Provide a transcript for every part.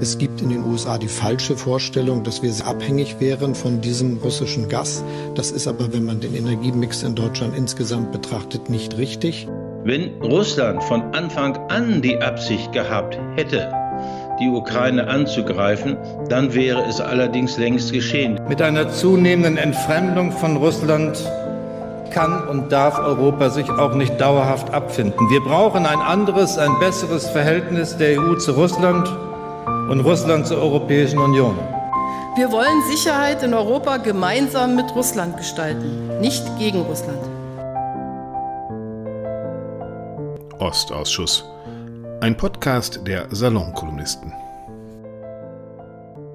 Es gibt in den USA die falsche Vorstellung, dass wir abhängig wären von diesem russischen Gas. Das ist aber, wenn man den Energiemix in Deutschland insgesamt betrachtet, nicht richtig. Wenn Russland von Anfang an die Absicht gehabt hätte, die Ukraine anzugreifen, dann wäre es allerdings längst geschehen. Mit einer zunehmenden Entfremdung von Russland kann und darf Europa sich auch nicht dauerhaft abfinden. Wir brauchen ein anderes, ein besseres Verhältnis der EU zu Russland und Russland zur Europäischen Union. Wir wollen Sicherheit in Europa gemeinsam mit Russland gestalten, nicht gegen Russland. Ostausschuss. Ein Podcast der Salonkolumnisten.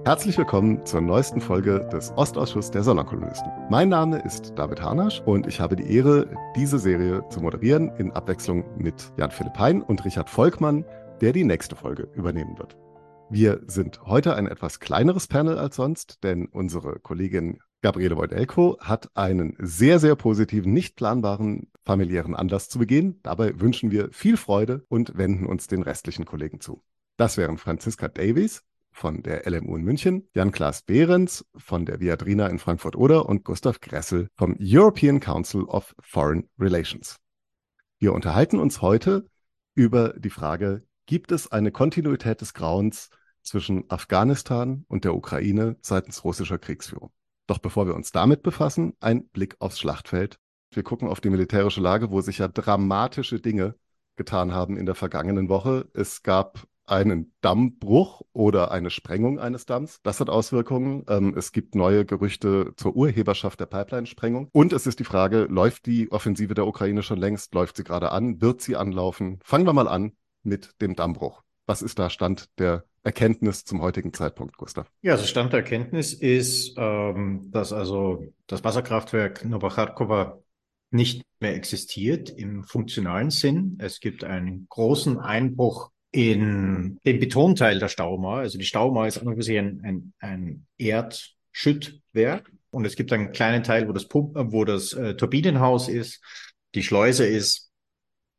Herzlich willkommen zur neuesten Folge des Ostausschuss der Salonkolumnisten. Mein Name ist David Harnasch und ich habe die Ehre, diese Serie zu moderieren in Abwechslung mit Jan-Philipp Hein und Richard Volkmann, der die nächste Folge übernehmen wird. Wir sind heute ein etwas kleineres Panel als sonst, denn unsere Kollegin Gabriele Wojtelko hat einen sehr, sehr positiven, nicht planbaren familiären Anlass zu begehen. Dabei wünschen wir viel Freude und wenden uns den restlichen Kollegen zu. Das wären Franziska Davies von der LMU in München, Jan-Klaas Behrens von der Viadrina in Frankfurt-Oder und Gustav Gressel vom European Council of Foreign Relations. Wir unterhalten uns heute über die Frage, gibt es eine Kontinuität des Grauens zwischen Afghanistan und der Ukraine seitens russischer Kriegsführung. Doch bevor wir uns damit befassen, ein Blick aufs Schlachtfeld. Wir gucken auf die militärische Lage, wo sich ja dramatische Dinge getan haben in der vergangenen Woche. Es gab einen Dammbruch oder eine Sprengung eines Damms. Das hat Auswirkungen. Ähm, es gibt neue Gerüchte zur Urheberschaft der Pipeline-Sprengung. Und es ist die Frage, läuft die Offensive der Ukraine schon längst? Läuft sie gerade an? Wird sie anlaufen? Fangen wir mal an mit dem Dammbruch. Was ist da Stand der Erkenntnis zum heutigen Zeitpunkt, Gustav? Ja, also Stand der Erkenntnis ist, ähm, dass also das Wasserkraftwerk Novacharkova nicht mehr existiert im funktionalen Sinn. Es gibt einen großen Einbruch in den Betonteil der Staumauer. Also die Staumauer ist einfach ein, ein, ein Erdschüttwerk. Und es gibt einen kleinen Teil, wo das, Pump, wo das äh, Turbinenhaus ist, die Schleuse ist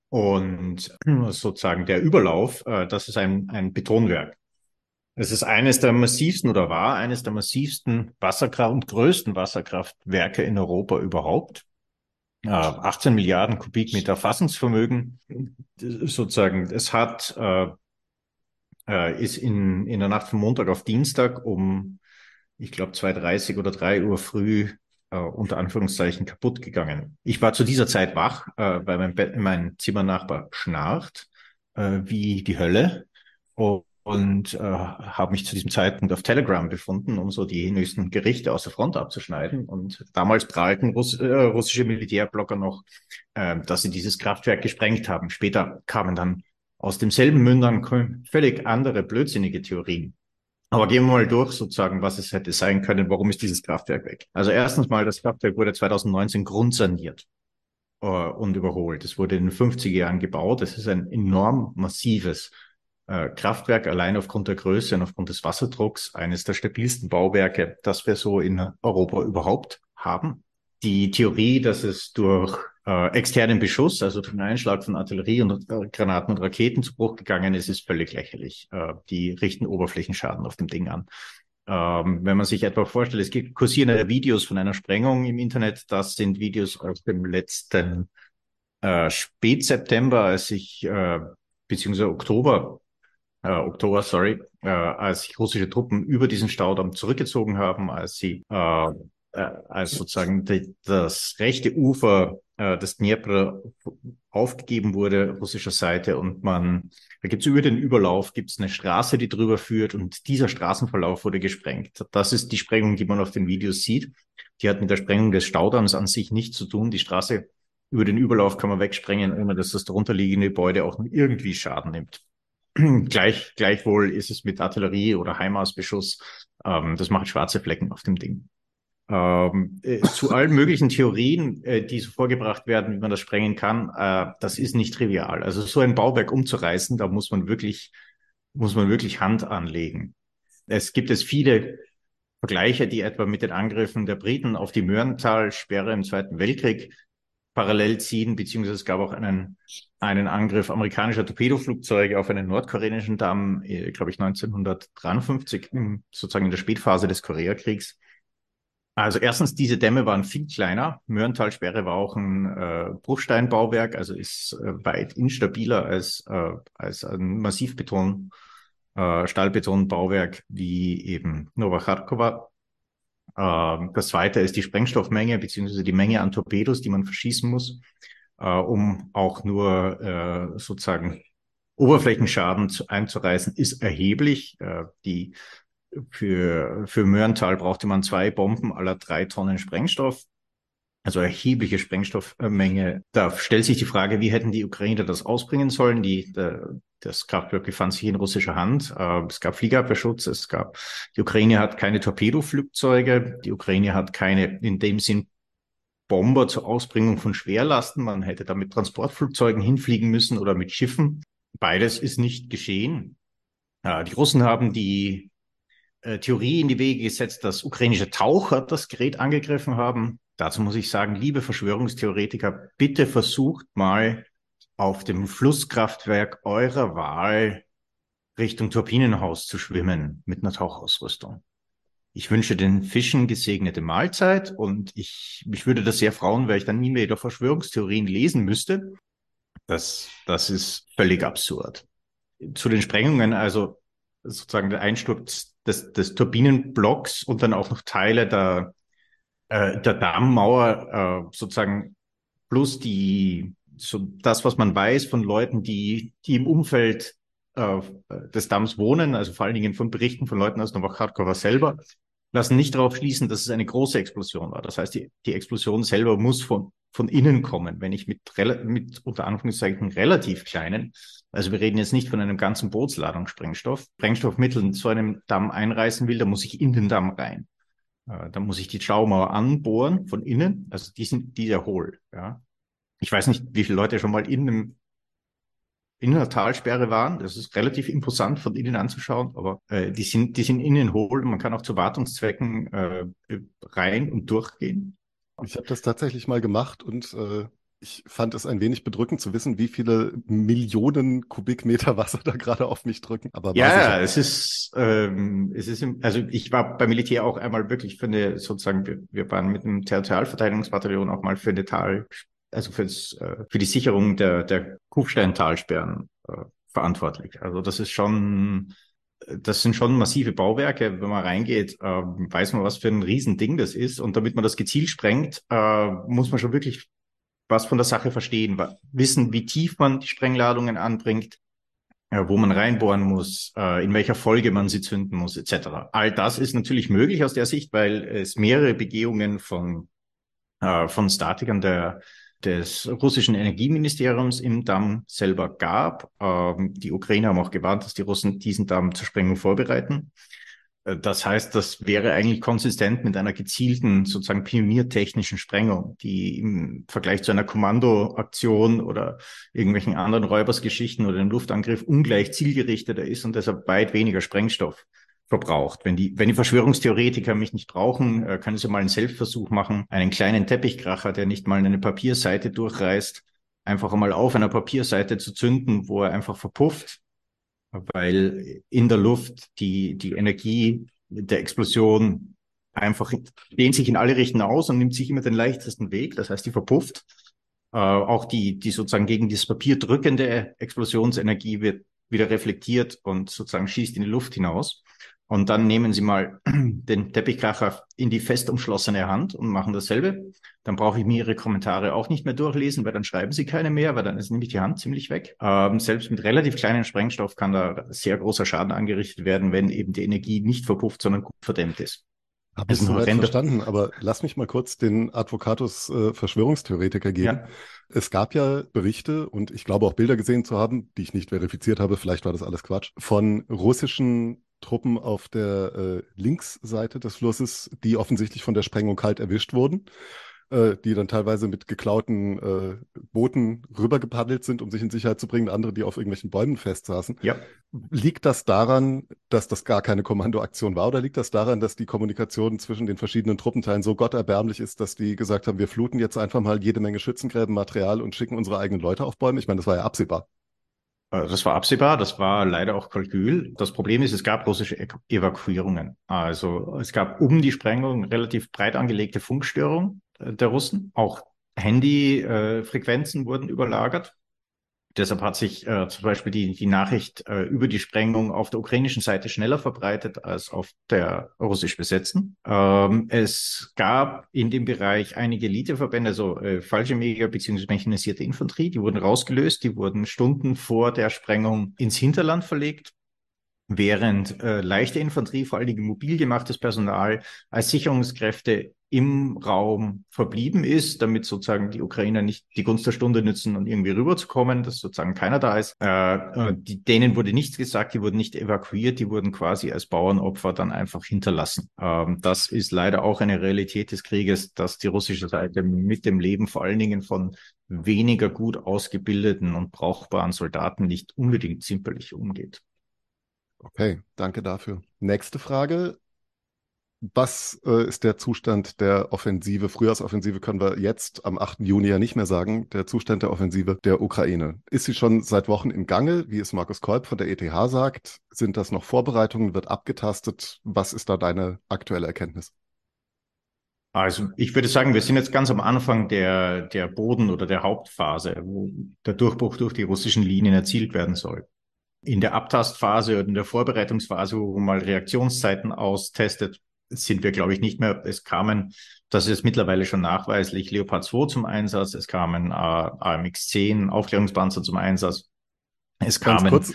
und sozusagen der Überlauf, äh, das ist ein, ein Betonwerk. Es ist eines der massivsten oder war eines der massivsten Wasserkraft und größten Wasserkraftwerke in Europa überhaupt. Äh, 18 Milliarden Kubikmeter Fassungsvermögen. Sozusagen, es hat, äh, äh, ist in, in der Nacht von Montag auf Dienstag um, ich glaube, 2.30 oder 3 Uhr früh äh, unter Anführungszeichen kaputt gegangen. Ich war zu dieser Zeit wach, äh, weil mein, Bett, mein Zimmernachbar schnarcht äh, wie die Hölle und, und äh, habe mich zu diesem Zeitpunkt auf Telegram befunden, um so die nächsten Gerichte aus der Front abzuschneiden. Und damals prahlten Russ äh, russische Militärblogger noch, äh, dass sie dieses Kraftwerk gesprengt haben. Später kamen dann aus demselben Mündern völlig andere blödsinnige Theorien. Aber gehen wir mal durch, sozusagen, was es hätte sein können. Warum ist dieses Kraftwerk weg? Also erstens mal, das Kraftwerk wurde 2019 grundsaniert äh, und überholt. Es wurde in den 50er Jahren gebaut. Es ist ein enorm massives Kraftwerk, allein aufgrund der Größe und aufgrund des Wasserdrucks, eines der stabilsten Bauwerke, das wir so in Europa überhaupt haben. Die Theorie, dass es durch äh, externen Beschuss, also durch den Einschlag von Artillerie und äh, Granaten und Raketen zu Bruch gegangen ist, ist völlig lächerlich. Äh, die richten Oberflächenschaden auf dem Ding an. Ähm, wenn man sich etwa vorstellt, es gibt kursieren Videos von einer Sprengung im Internet, das sind Videos aus dem letzten äh, Spätseptember, als ich, äh, beziehungsweise Oktober, äh, Oktober, sorry, äh, als sich russische Truppen über diesen Staudamm zurückgezogen haben, als sie äh, äh, als sozusagen die, das rechte Ufer äh, des Dnepr aufgegeben wurde, russischer Seite, und man, da gibt es über den Überlauf, gibt es eine Straße, die drüber führt, und dieser Straßenverlauf wurde gesprengt. Das ist die Sprengung, die man auf den Videos sieht. Die hat mit der Sprengung des Staudamms an sich nichts zu tun. Die Straße über den Überlauf kann man wegsprengen, ohne dass das darunterliegende Gebäude auch irgendwie Schaden nimmt. Gleich, gleichwohl ist es mit Artillerie oder Heimausbeschuss. Ähm, das macht schwarze Flecken auf dem Ding ähm, äh, zu allen möglichen Theorien, äh, die so vorgebracht werden, wie man das sprengen kann, äh, das ist nicht trivial. Also so ein Bauwerk umzureißen, da muss man wirklich, muss man wirklich Hand anlegen. Es gibt es viele Vergleiche, die etwa mit den Angriffen der Briten auf die Möhrentalsperre im Zweiten Weltkrieg parallel ziehen, beziehungsweise es gab auch einen, einen Angriff amerikanischer Torpedoflugzeuge auf einen nordkoreanischen Damm, äh, glaube ich 1953, sozusagen in der Spätphase des Koreakriegs. Also erstens, diese Dämme waren viel kleiner. Möhrentalsperre war auch ein äh, Bruchsteinbauwerk, also ist äh, weit instabiler als, äh, als ein Massivbeton, äh, Stahlbetonbauwerk wie eben. Äh, das zweite ist die Sprengstoffmenge beziehungsweise die Menge an Torpedos, die man verschießen muss, äh, um auch nur äh, sozusagen Oberflächenschaden zu, einzureißen, ist erheblich. Äh, die für, für Möhrental brauchte man zwei Bomben aller drei Tonnen Sprengstoff. Also erhebliche Sprengstoffmenge. Da stellt sich die Frage, wie hätten die Ukrainer das ausbringen sollen? Die, der, das Kraftwerk befand sich in russischer Hand. Äh, es gab Fliegerabwehrschutz. Es gab, die Ukraine hat keine Torpedoflugzeuge. Die Ukraine hat keine, in dem Sinn, Bomber zur Ausbringung von Schwerlasten. Man hätte da mit Transportflugzeugen hinfliegen müssen oder mit Schiffen. Beides ist nicht geschehen. Äh, die Russen haben die äh, Theorie in die Wege gesetzt, dass ukrainische Taucher das Gerät angegriffen haben. Dazu muss ich sagen, liebe Verschwörungstheoretiker, bitte versucht mal auf dem Flusskraftwerk eurer Wahl Richtung Turbinenhaus zu schwimmen mit einer Tauchausrüstung. Ich wünsche den Fischen gesegnete Mahlzeit und ich, ich würde das sehr frauen, weil ich dann nie mehr über Verschwörungstheorien lesen müsste. Das, das ist völlig absurd. Zu den Sprengungen, also sozusagen der Einsturz des, des Turbinenblocks und dann auch noch Teile der, äh, der Dammmauer äh, sozusagen plus die so das, was man weiß von Leuten, die, die im Umfeld äh, des Damms wohnen, also vor allen Dingen von Berichten von Leuten aus Novakharkova selber, lassen nicht darauf schließen, dass es eine große Explosion war. Das heißt, die, die Explosion selber muss von, von innen kommen. Wenn ich mit, mit unter Anführungszeichen relativ kleinen, also wir reden jetzt nicht von einem ganzen Bootsladung Sprengstoff, Sprengstoffmittel in so einem Damm einreißen will, dann muss ich in den Damm rein. Äh, dann muss ich die Schaumauer anbohren von innen, also die sind, die sehr hohl. Ja. Ich weiß nicht, wie viele Leute schon mal in einem in einer Talsperre waren. Das ist relativ imposant von innen anzuschauen, aber äh, die sind, die sind innen hohl. Man kann auch zu Wartungszwecken äh, rein und durchgehen. Ich habe das tatsächlich mal gemacht und äh, ich fand es ein wenig bedrückend zu wissen, wie viele Millionen Kubikmeter Wasser da gerade auf mich drücken. Aber ja, es ist, ähm, es ist, im, also ich war beim Militär auch einmal wirklich für eine, sozusagen, wir, wir waren mit einem Territorialverteidigungsbataillon auch mal für eine Tal, also fürs, äh, für die Sicherung der, der Kufsteintalsperren äh, verantwortlich. Also das ist schon, das sind schon massive Bauwerke. Wenn man reingeht, äh, weiß man, was für ein Riesending das ist. Und damit man das gezielt sprengt, äh, muss man schon wirklich was von der Sache verstehen, wissen, wie tief man die Sprengladungen anbringt, äh, wo man reinbohren muss, äh, in welcher Folge man sie zünden muss, etc. All das ist natürlich möglich aus der Sicht, weil es mehrere Begehungen von, äh, von Statikern der des russischen Energieministeriums im Damm selber gab. Ähm, die Ukrainer haben auch gewarnt, dass die Russen diesen Damm zur Sprengung vorbereiten. Äh, das heißt, das wäre eigentlich konsistent mit einer gezielten, sozusagen pioniertechnischen Sprengung, die im Vergleich zu einer Kommandoaktion oder irgendwelchen anderen Räubersgeschichten oder einem Luftangriff ungleich zielgerichteter ist und deshalb weit weniger Sprengstoff verbraucht. Wenn die, wenn die Verschwörungstheoretiker mich nicht brauchen, äh, können sie mal einen Selbstversuch machen, einen kleinen Teppichkracher, der nicht mal eine Papierseite durchreißt, einfach einmal auf einer Papierseite zu zünden, wo er einfach verpufft, weil in der Luft die, die Energie der Explosion einfach dehnt sich in alle Richtungen aus und nimmt sich immer den leichtesten Weg. Das heißt, die verpufft. Äh, auch die, die sozusagen gegen das Papier drückende Explosionsenergie wird wieder reflektiert und sozusagen schießt in die Luft hinaus. Und dann nehmen Sie mal den Teppichkracher in die fest umschlossene Hand und machen dasselbe. Dann brauche ich mir Ihre Kommentare auch nicht mehr durchlesen, weil dann schreiben Sie keine mehr, weil dann ist nämlich die Hand ziemlich weg. Ähm, selbst mit relativ kleinem Sprengstoff kann da sehr großer Schaden angerichtet werden, wenn eben die Energie nicht verpufft, sondern gut verdämmt ist. Habe ich soweit verstanden, aber lass mich mal kurz den Advocatus äh, Verschwörungstheoretiker geben. Ja. Es gab ja Berichte und ich glaube auch Bilder gesehen zu haben, die ich nicht verifiziert habe, vielleicht war das alles Quatsch, von russischen Truppen auf der äh, Linksseite des Flusses, die offensichtlich von der Sprengung kalt erwischt wurden. äh, die dann teilweise mit geklauten äh, Booten rübergepaddelt sind, um sich in Sicherheit zu bringen, andere, die auf irgendwelchen Bäumen festsaßen. Ja. Liegt das daran, dass das gar keine Kommandoaktion war oder liegt das daran, dass die Kommunikation zwischen den verschiedenen Truppenteilen so gotterbärmlich ist, dass die gesagt haben, wir fluten jetzt einfach mal jede Menge Schützengräben, Material und schicken unsere eigenen Leute auf Bäume? Ich meine, das war ja absehbar. Äh, das war absehbar, das war leider auch Kalkül. Das Problem ist, es gab russische Evakuierungen. Also es gab um die Sprengung relativ breit angelegte Funkstörungen äh, der Russen. Auch Handyfrequenzen äh, wurden überlagert. Deshalb hat sich äh, zum Beispiel die, die Nachricht äh, über die Sprengung auf der ukrainischen Seite schneller verbreitet als auf der russisch besetzten. Ähm, es gab in dem Bereich einige Eliteverbände, also äh, Fallschirmjäger bzw. mechanisierte Infanterie, die wurden rausgelöst, die wurden Stunden vor der Sprengung ins Hinterland verlegt während äh, leichte Infanterie, vor allen Dingen mobil gemachtes Personal, als Sicherungskräfte im Raum verblieben ist, damit sozusagen die Ukrainer nicht die Gunst der Stunde nützen und irgendwie rüberzukommen, dass sozusagen keiner da ist. Äh, äh, die, denen wurde nichts gesagt, die wurden nicht evakuiert, die wurden quasi als Bauernopfer dann einfach hinterlassen. Ähm, das ist leider auch eine Realität des Krieges, dass die russische Seite mit dem Leben vor allen Dingen von weniger gut ausgebildeten und brauchbaren Soldaten nicht unbedingt zimperlich umgeht. Okay, danke dafür. Nächste Frage. Was äh, ist der Zustand der Offensive, Frühjahrsoffensive können wir jetzt am 8. Juni ja nicht mehr sagen, der Zustand der Offensive der Ukraine? Ist sie schon seit Wochen im Gange, wie es Markus Kolb von der ETH sagt? Sind das noch Vorbereitungen, wird abgetastet? Was ist da deine aktuelle Erkenntnis? Also ich würde sagen, wir sind jetzt ganz am Anfang der, der Boden- oder der Hauptphase, wo der Durchbruch durch die russischen Linien erzielt werden soll in der Abtastphase oder in der Vorbereitungsphase, wo man mal Reaktionszeiten austestet, sind wir, glaube ich, nicht mehr. Es kamen, das ist mittlerweile schon nachweislich, Leopard 2 zum Einsatz, es kamen äh, AMX 10 Aufklärungspanzer zum Einsatz. Es kamen. Kurz,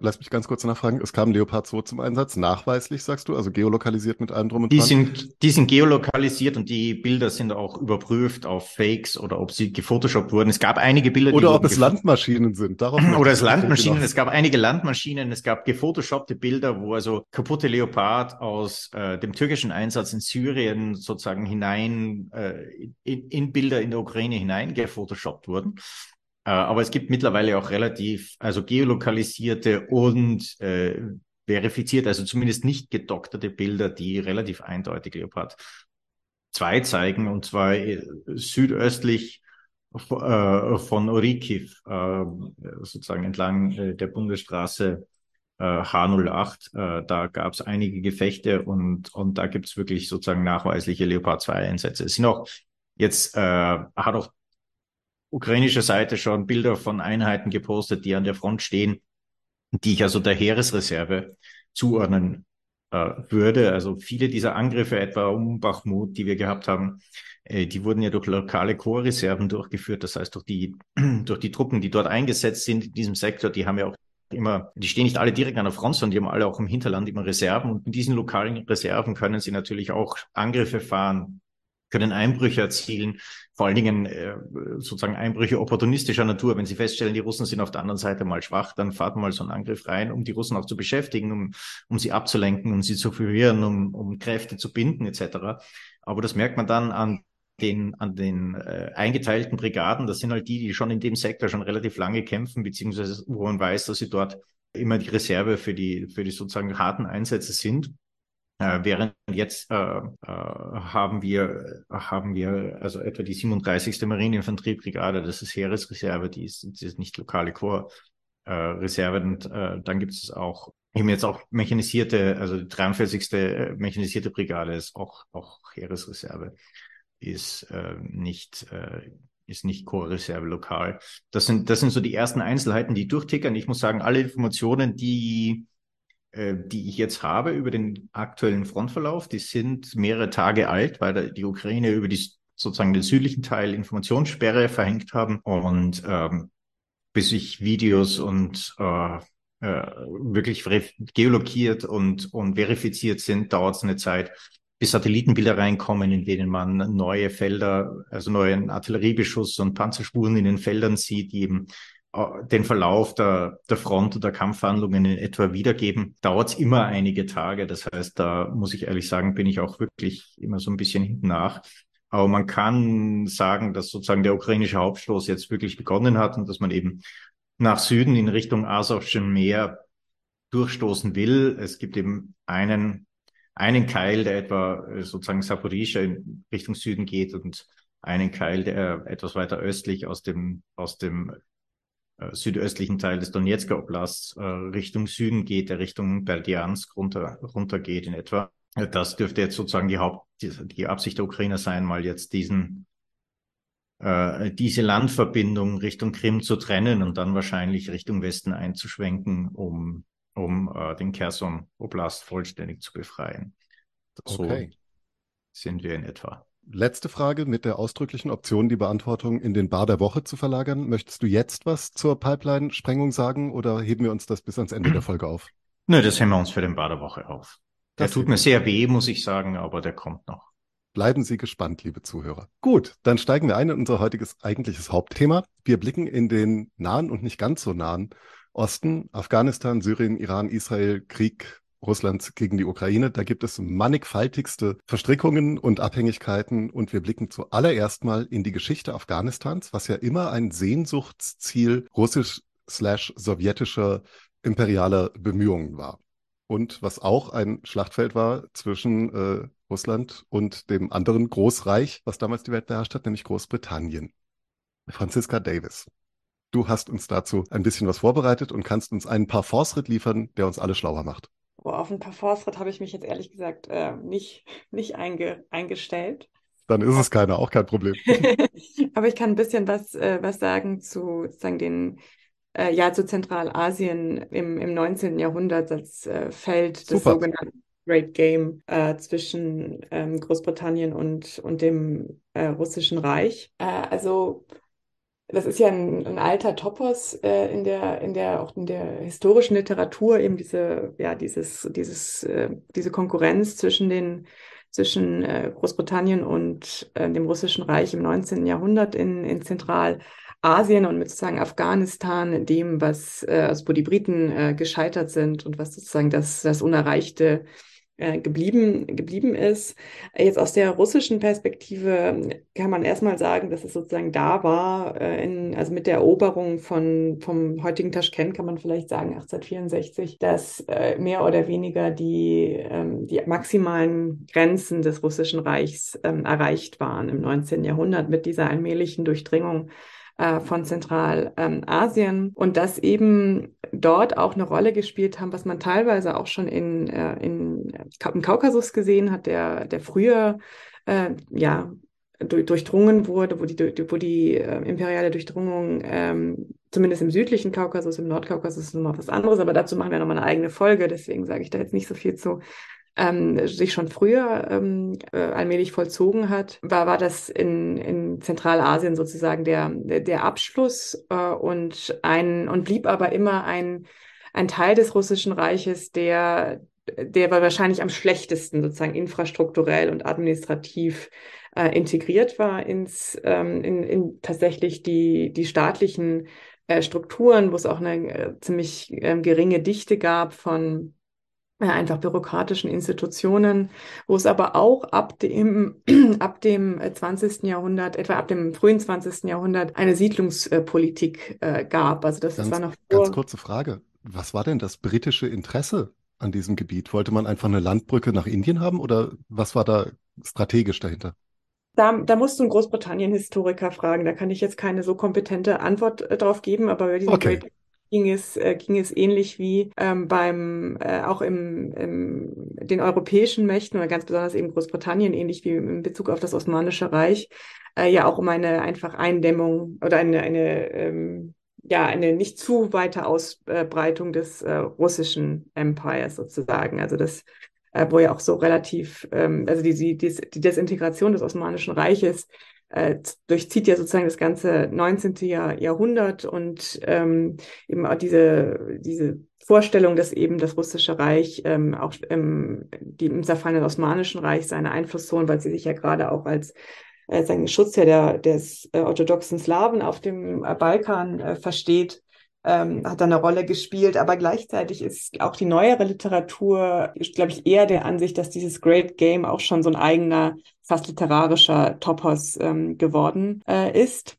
lass mich ganz kurz nachfragen. Es kam Leopard 2 zum Einsatz, nachweislich, sagst du, also geolokalisiert mit allem drum und die dran? Sind, die sind geolokalisiert und die Bilder sind auch überprüft auf Fakes oder ob sie gefotoshoppt wurden. Es gab einige Bilder, Oder ob es Landmaschinen sind. Darauf oder es Landmaschinen. Es gab einige Landmaschinen. Es gab gefotoshoppte Bilder, wo also kaputte Leopard aus äh, dem türkischen Einsatz in Syrien sozusagen hinein, äh, in, in Bilder in der Ukraine hinein gefotoshoppt wurden. Äh, aber es gibt mittlerweile auch relativ, also geolokalisierte und äh, verifiziert, also zumindest nicht gedokterte Bilder, die relativ eindeutig Leopard 2 zeigen, und zwar äh, südöstlich äh, von Orikiv, sozusagen entlang der Bundesstraße H08. Da gab es einige Gefechte und, und da gibt es wirklich sozusagen nachweisliche Leopard 2 Einsätze. Es sind auch jetzt, äh, hat auch ukrainischer Seite schon Bilder von Einheiten gepostet, die an der Front stehen, die ich also der Heeresreserve zuordnen äh, würde. Also viele dieser Angriffe, etwa um Bachmut, die wir gehabt haben, äh, die wurden ja durch lokale Chorreserven durchgeführt. Das heißt, durch die, durch die Truppen, die dort eingesetzt sind in diesem Sektor, die haben ja auch immer, die stehen nicht alle direkt an der Front, sondern die haben alle auch im Hinterland immer Reserven. Und mit diesen lokalen Reserven können sie natürlich auch Angriffe fahren, können Einbrüche erzielen, vor allen Dingen äh, sozusagen Einbrüche opportunistischer Natur. Wenn Sie feststellen, die Russen sind auf der anderen Seite mal schwach, dann fahrt mal so einen Angriff rein, um die Russen auch zu beschäftigen, um, um sie abzulenken, um sie zu verwirren, um, um Kräfte zu binden etc. Aber das merkt man dann an den, an den äh, eingeteilten Brigaden. Das sind halt die, die schon in dem Sektor schon relativ lange kämpfen, beziehungsweise wo man weiß, dass sie dort immer die Reserve für die, für die sozusagen harten Einsätze sind. Äh, während jetzt äh, äh, haben wir haben wir also etwa die 37. Marineinfanteriebrigade, das ist Heeresreserve, die ist, die ist nicht lokale Korps. Äh, Reserve und äh, dann gibt es auch eben jetzt auch mechanisierte, also die 43. Äh, mechanisierte Brigade ist auch auch Heeresreserve, ist nicht ist nicht Chorreserve lokal. Das sind das sind so die ersten Einzelheiten, die durchtickern. Ich muss sagen, alle Informationen, die äh, die ich jetzt habe über den aktuellen Frontverlauf, die sind mehrere Tage alt, weil die Ukraine über die sozusagen den südlichen Teil Informationssperre verhängt haben. Und ähm, bis sich Videos und äh, äh, wirklich geolokiert und, und verifiziert sind, dauert es eine Zeit, bis Satellitenbilder reinkommen, in denen man neue Felder, also neuen Artilleriebeschuss und Panzerspuren in den Feldern sieht, die eben den Verlauf der, der Front oder Kampfhandlungen in etwa wiedergeben, dauert es immer einige Tage. Das heißt, da muss ich ehrlich sagen, bin ich auch wirklich immer so ein bisschen hinten nach. Aber man kann sagen, dass sozusagen der ukrainische Hauptstoß jetzt wirklich begonnen hat und dass man eben nach Süden in Richtung Asowschen Meer durchstoßen will. Es gibt eben einen, einen Keil, der etwa äh, sozusagen Saporischa in Richtung Süden geht und einen Keil, der etwas weiter östlich aus dem, aus dem äh, südöstlichen Teil des Donetsker Oblasts äh, Richtung Süden geht, der Richtung Berdiansk runter, runter geht in etwa. Das dürfte jetzt sozusagen die Haupt, die, die Absicht der Ukrainer sein, mal jetzt diesen, äh, diese Landverbindung Richtung Krim zu trennen und dann wahrscheinlich Richtung Westen einzuschwenken, um, um äh, den Kherson Oblast vollständig zu befreien. So okay. sind wir in etwa. Letzte Frage mit der ausdrücklichen Option, die Beantwortung in den Bar der Woche zu verlagern. Möchtest du jetzt was zur Pipeline-Sprengung sagen oder heben wir uns das bis ans Ende der Folge auf? Nö, das heben wir uns für den Bar der Woche auf. Der das tut mir sehr weh, muss ich sagen, aber der kommt noch. Bleiben Sie gespannt, liebe Zuhörer. Gut, dann steigen wir ein in unser heutiges eigentliches Hauptthema. Wir blicken in den nahen und nicht ganz so nahen Osten, Afghanistan, Syrien, Iran, Israel, Krieg, Russlands gegen die Ukraine. Da gibt es mannigfaltigste Verstrickungen und Abhängigkeiten. Und wir blicken zuallererst mal in die Geschichte Afghanistans, was ja immer ein Sehnsuchtsziel russisch-sowjetischer imperialer Bemühungen war. Und was auch ein Schlachtfeld war zwischen äh, Russland und dem anderen Großreich, was damals die Welt beherrscht hat, nämlich Großbritannien. Franziska Davis. Du hast uns dazu ein bisschen was vorbereitet und kannst uns einen Parforce-Ritt liefern, der uns alle schlauer macht. Boah, auf ein Parforce-Ritt habe ich mich jetzt ehrlich gesagt äh, nicht, nicht einge eingestellt. Dann ist es keiner, auch kein Problem. Aber ich kann ein bisschen was, äh, was sagen zu sozusagen den, äh, ja, zu Zentralasien im, im 19. Jahrhundert als äh, Feld des Super. sogenannten Great Game äh, zwischen ähm, Großbritannien und, und dem äh, Russischen Reich. Äh, also das ist ja ein, ein alter Topos äh, in der, in der, auch in der historischen Literatur, eben diese, ja, dieses, dieses, äh, diese Konkurrenz zwischen den, zwischen äh, Großbritannien und äh, dem Russischen Reich im 19. Jahrhundert in, in Zentralasien und mit sozusagen Afghanistan, dem, was, äh, also wo die Briten äh, gescheitert sind und was sozusagen das, das Unerreichte äh, geblieben, geblieben ist. Jetzt aus der russischen Perspektive kann man erstmal sagen, dass es sozusagen da war, äh, in, also mit der Eroberung von, vom heutigen Taschkent kann man vielleicht sagen, 1864, dass äh, mehr oder weniger die, ähm, die maximalen Grenzen des Russischen Reichs ähm, erreicht waren im 19. Jahrhundert mit dieser allmählichen Durchdringung äh, von Zentralasien. Ähm, und das eben dort auch eine Rolle gespielt haben, was man teilweise auch schon in, äh, in, im Kaukasus gesehen hat, der, der früher äh, ja, durchdrungen wurde, wo die, wo die äh, imperiale Durchdringung ähm, zumindest im südlichen Kaukasus, im Nordkaukasus ist nochmal was anderes, aber dazu machen wir nochmal eine eigene Folge, deswegen sage ich da jetzt nicht so viel zu ähm, sich schon früher ähm, äh, allmählich vollzogen hat, war, war das in, in Zentralasien sozusagen der, der, Abschluss äh, und, ein, und blieb aber immer ein, ein Teil des Russischen Reiches, der, der war wahrscheinlich am schlechtesten sozusagen infrastrukturell und administrativ äh, integriert war ins, ähm, in, in tatsächlich die, die staatlichen äh, Strukturen, wo es auch eine äh, ziemlich äh, geringe Dichte gab von einfach bürokratischen Institutionen, wo es aber auch ab dem, ab dem 20. Jahrhundert, etwa ab dem frühen 20. Jahrhundert, eine Siedlungspolitik äh, gab. Also das, ganz, war noch vor... Ganz kurze Frage. Was war denn das britische Interesse an diesem Gebiet? Wollte man einfach eine Landbrücke nach Indien haben oder was war da strategisch dahinter? Da, da musst du einen Großbritannien-Historiker fragen. Da kann ich jetzt keine so kompetente Antwort äh, drauf geben, aber bei diesem okay. Great ging es, äh, ging es ähnlich wie ähm, beim äh, auch im, im den europäischen Mächten oder ganz besonders eben Großbritannien, ähnlich wie in Bezug auf das Osmanische Reich, äh, ja auch um eine einfach Eindämmung oder eine, eine ähm, ja, eine nicht zu weite Ausbreitung des äh, russischen Empires sozusagen. Also das, äh, wo ja auch so relativ, ähm, also die, die, die Desintegration des Osmanischen Reiches äh, durchzieht ja sozusagen das ganze 19. Jahr, Jahrhundert und ähm, eben auch diese, diese Vorstellung, dass eben das russische Reich ähm, auch im, die, im zerfallenen Osmanischen Reich seine Einflusszone, weil sie sich ja gerade auch als äh, sagen, Schutzherr der, des äh, orthodoxen Slawen auf dem äh, Balkan äh, versteht, ähm, hat da eine Rolle gespielt, aber gleichzeitig ist auch die neuere Literatur, glaube ich, eher der Ansicht, dass dieses Great Game auch schon so ein eigener, fast literarischer Topos ähm, geworden äh, ist.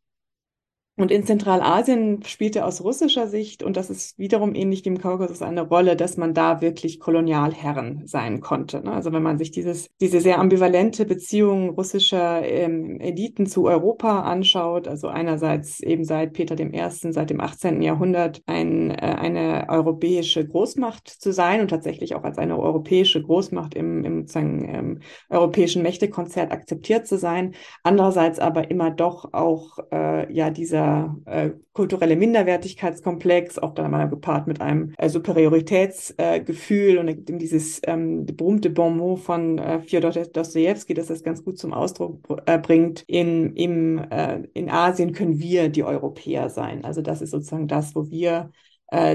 Und in Zentralasien spielte aus russischer Sicht, und das ist wiederum ähnlich im Kaukasus, eine Rolle, dass man da wirklich Kolonialherren sein konnte. Ne? Also wenn man sich dieses, diese sehr ambivalente Beziehung russischer ähm, Eliten zu Europa anschaut, also einerseits eben seit Peter I., seit dem 18. Jahrhundert ein, äh, eine europäische Großmacht zu sein und tatsächlich auch als eine europäische Großmacht im, im sozusagen, ähm, europäischen Mächtekonzert akzeptiert zu sein, andererseits aber immer doch auch äh, ja dieser dieser äh, kulturelle Minderwertigkeitskomplex, auch dann mal gepaart mit einem äh, Superioritätsgefühl äh, und dieses ähm, berühmte Bon mot von äh, Fyodor Dostoevsky, das das ganz gut zum Ausdruck äh, bringt. In, im, äh, in Asien können wir die Europäer sein. Also das ist sozusagen das, wo wir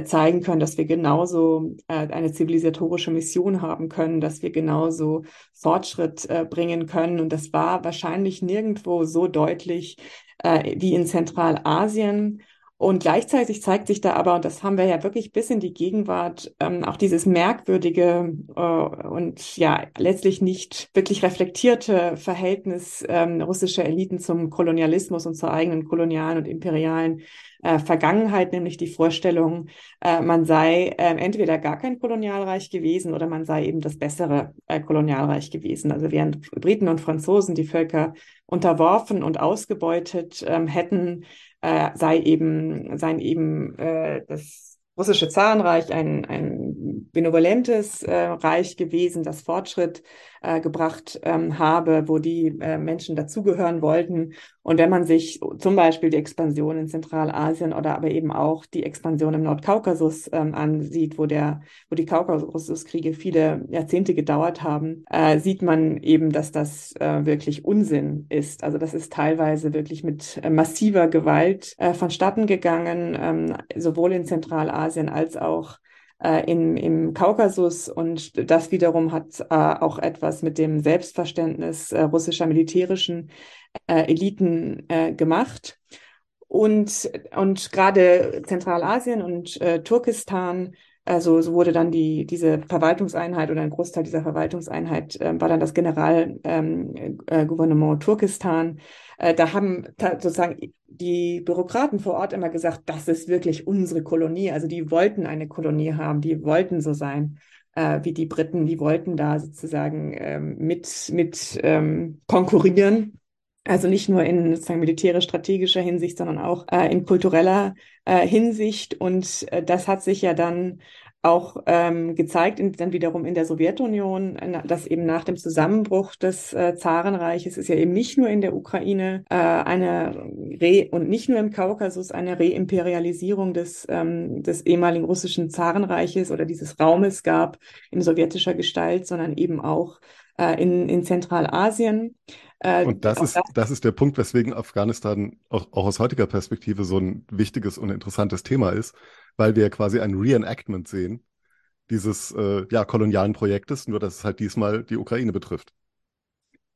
zeigen können, dass wir genauso eine zivilisatorische Mission haben können, dass wir genauso Fortschritt bringen können. Und das war wahrscheinlich nirgendwo so deutlich äh, wie in Zentralasien. Und gleichzeitig zeigt sich da aber, und das haben wir ja wirklich bis in die Gegenwart, ähm, auch dieses merkwürdige äh, und ja letztlich nicht wirklich reflektierte Verhältnis ähm, russischer Eliten zum Kolonialismus und zur eigenen kolonialen und imperialen äh, Vergangenheit, nämlich die Vorstellung, äh, man sei äh, entweder gar kein Kolonialreich gewesen oder man sei eben das bessere äh, Kolonialreich gewesen. Also während Briten und Franzosen die Völker unterworfen und ausgebeutet ähm, hätten, äh, sei eben, seien eben äh, das russische Zarenreich ein, ein benevolentes äh, Reich gewesen, das Fortschritt äh, gebracht ähm, habe, wo die äh, Menschen dazugehören wollten. Und wenn man sich zum Beispiel die Expansion in Zentralasien oder aber eben auch die Expansion im Nordkaukasus ähm, ansieht, wo der, wo die Kaukasuskriege viele Jahrzehnte gedauert haben, äh, sieht man eben, dass das äh, wirklich Unsinn ist. Also das ist teilweise wirklich mit äh, massiver Gewalt äh, vonstatten gegangen, ähm, sowohl in Zentralasien als auch äh, in, im Kaukasus und das wiederum hat äh, auch etwas mit dem Selbstverständnis äh, russischer militärischen äh, Eliten äh, gemacht. Und, und gerade Zentralasien und äh, Turkestan also so wurde dann die, diese Verwaltungseinheit oder ein Großteil dieser Verwaltungseinheit äh, war dann das Generalgouvernement ähm, äh, Turkestan. Äh, da haben sozusagen die Bürokraten vor Ort immer gesagt, das ist wirklich unsere Kolonie. Also die wollten eine Kolonie haben, die wollten so sein äh, wie die Briten, die wollten da sozusagen ähm, mit, mit ähm, konkurrieren. Also nicht nur in sozusagen militärisch-strategischer Hinsicht, sondern auch äh, in kultureller äh, Hinsicht. Und äh, das hat sich ja dann auch ähm, gezeigt, in, dann wiederum in der Sowjetunion, äh, dass eben nach dem Zusammenbruch des äh, Zarenreiches ist ja eben nicht nur in der Ukraine äh, eine Re und nicht nur im Kaukasus eine Reimperialisierung des, ähm, des ehemaligen russischen Zarenreiches oder dieses Raumes gab in sowjetischer Gestalt, sondern eben auch äh, in, in Zentralasien. Äh, und das ist, das ist der Punkt, weswegen Afghanistan auch, auch aus heutiger Perspektive so ein wichtiges und interessantes Thema ist, weil wir quasi ein Reenactment sehen dieses äh, ja, kolonialen Projektes, nur dass es halt diesmal die Ukraine betrifft.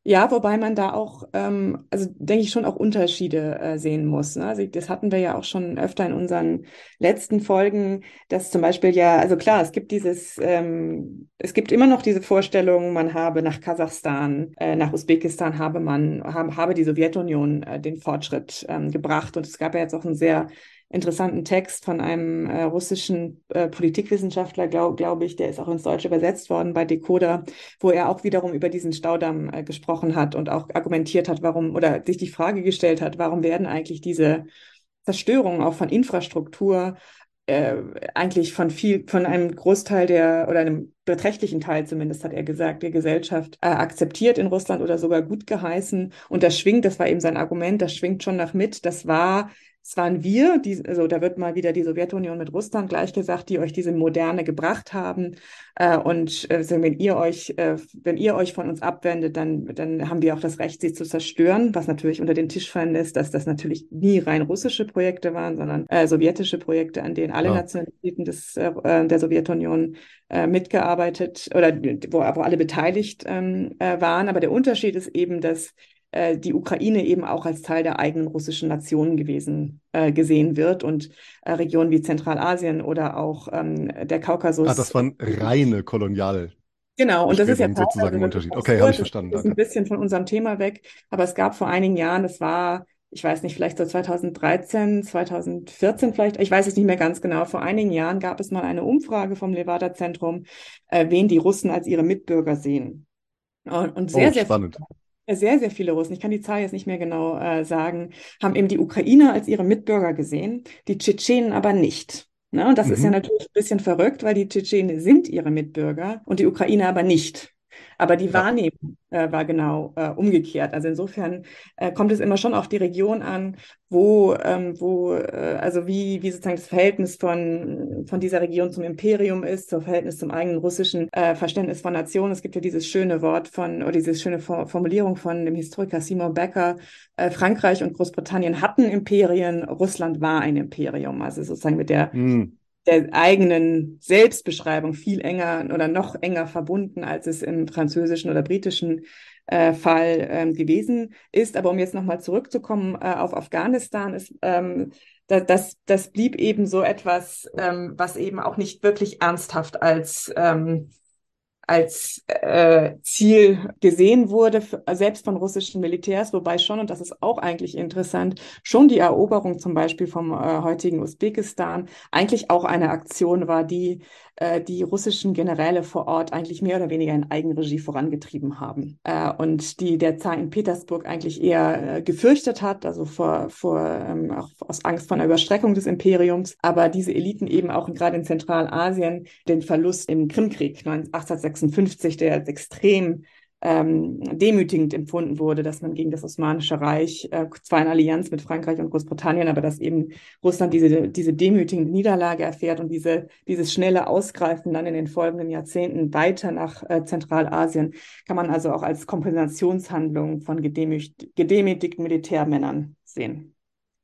Ja, wobei man da auch, ähm, also denke ich schon auch Unterschiede äh, sehen muss. Ne? Also das hatten wir ja auch schon öfter in unseren letzten Folgen, dass zum Beispiel ja, also klar, es gibt dieses, ähm, es gibt immer noch diese Vorstellung, man habe nach Kasachstan, äh, nach Usbekistan habe man, habe, habe die Sowjetunion äh, den Fortschritt ähm, gebracht. Und es gab ja jetzt auch einen sehr interessanten Text von einem äh, russischen äh, Politikwissenschaftler, glaube glaub ich, der ist auch ins Deutsche übersetzt worden bei Decoder, wo er auch wiederum über diesen Staudamm äh, gesprochen hat und auch argumentiert hat, warum oder sich die Frage gestellt hat, warum werden eigentlich diese Zerstörungen auch von Infrastruktur äh, eigentlich von viel, von einem Großteil der oder einem beträchtlichen Teil zumindest hat er gesagt, der Gesellschaft äh, akzeptiert in Russland oder sogar gut geheißen. Und das schwingt, das war eben sein Argument, das schwingt schon nach mit. Das war es waren wir, die, also da wird mal wieder die Sowjetunion mit Russland gleichgesagt, die euch diese Moderne gebracht haben. Äh, und äh, wenn ihr euch, äh, wenn ihr euch von uns abwendet, dann, dann haben wir auch das Recht, sie zu zerstören, was natürlich unter den Tisch fallen lässt, dass das natürlich nie rein russische Projekte waren, sondern äh, sowjetische Projekte, an denen alle ja. Nationalitäten des, äh, der Sowjetunion äh, mitgearbeitet oder wo, wo alle beteiligt ähm, äh, waren. Aber der Unterschied ist eben, dass äh, die Ukraine eben auch als Teil der eigenen russischen Nation gewesen äh, gesehen wird und äh, Regionen wie Zentralasien oder auch ähm, der Kaukasus. Ah, das waren reine Kolonial. Genau, und das ist ja sozusagen ein Unterschied. Okay, habe ich verstanden. Das ist ein bisschen von unserem Thema weg, aber es gab vor einigen Jahren, das war ich weiß nicht, vielleicht so 2013, 2014 vielleicht, ich weiß es nicht mehr ganz genau, vor einigen Jahren gab es mal eine Umfrage vom Levada-Zentrum, äh, wen die Russen als ihre Mitbürger sehen. Und, und sehr, oh, sehr spannend. Viele, sehr, sehr viele Russen, ich kann die Zahl jetzt nicht mehr genau äh, sagen, haben eben die Ukrainer als ihre Mitbürger gesehen, die Tschetschenen aber nicht. Ne? Und das mhm. ist ja mhm. natürlich ein bisschen verrückt, weil die Tschetschenen sind ihre Mitbürger und die Ukrainer aber nicht. Aber die ja. Wahrnehmung äh, war genau äh, umgekehrt. Also insofern äh, kommt es immer schon auf die Region an, wo, ähm, wo äh, also wie, wie sozusagen das Verhältnis von, von dieser Region zum Imperium ist, zum Verhältnis zum eigenen russischen äh, Verständnis von Nation. Es gibt ja dieses schöne Wort von, oder diese schöne Formulierung von dem Historiker Simon Becker, äh, Frankreich und Großbritannien hatten Imperien, Russland war ein Imperium. Also sozusagen mit der mm der eigenen Selbstbeschreibung viel enger oder noch enger verbunden, als es im französischen oder britischen äh, Fall ähm, gewesen ist. Aber um jetzt nochmal zurückzukommen äh, auf Afghanistan, ist, ähm, das, das blieb eben so etwas, ähm, was eben auch nicht wirklich ernsthaft als ähm, als äh, Ziel gesehen wurde, selbst von russischen Militärs, wobei schon, und das ist auch eigentlich interessant, schon die Eroberung zum Beispiel vom äh, heutigen Usbekistan eigentlich auch eine Aktion war, die äh, die russischen Generäle vor Ort eigentlich mehr oder weniger in Eigenregie vorangetrieben haben. Äh, und die der Zar in Petersburg eigentlich eher äh, gefürchtet hat, also vor, vor ähm, auch aus Angst vor einer Überstreckung des Imperiums, aber diese Eliten eben auch gerade in Zentralasien den Verlust im Krimkrieg 1856, der als extrem ähm, demütigend empfunden wurde, dass man gegen das Osmanische Reich äh, zwar in Allianz mit Frankreich und Großbritannien, aber dass eben Russland diese, diese demütigende Niederlage erfährt und diese, dieses schnelle Ausgreifen dann in den folgenden Jahrzehnten weiter nach äh, Zentralasien, kann man also auch als Kompensationshandlung von gedemütigt, gedemütigten Militärmännern sehen.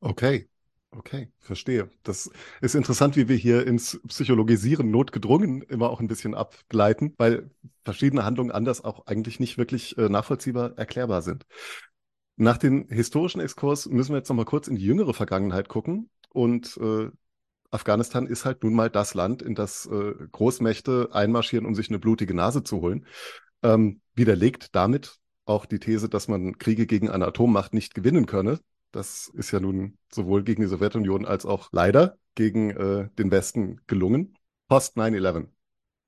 Okay, Okay, verstehe. Das ist interessant, wie wir hier ins Psychologisieren notgedrungen immer auch ein bisschen abgleiten, weil verschiedene Handlungen anders auch eigentlich nicht wirklich äh, nachvollziehbar erklärbar sind. Nach dem historischen Exkurs müssen wir jetzt nochmal kurz in die jüngere Vergangenheit gucken und äh, Afghanistan ist halt nun mal das Land, in das äh, Großmächte einmarschieren, um sich eine blutige Nase zu holen. Ähm, widerlegt damit auch die These, dass man Kriege gegen eine Atommacht nicht gewinnen könne. Das ist ja nun sowohl gegen die Sowjetunion als auch leider gegen äh, den Westen gelungen. Post 9-11.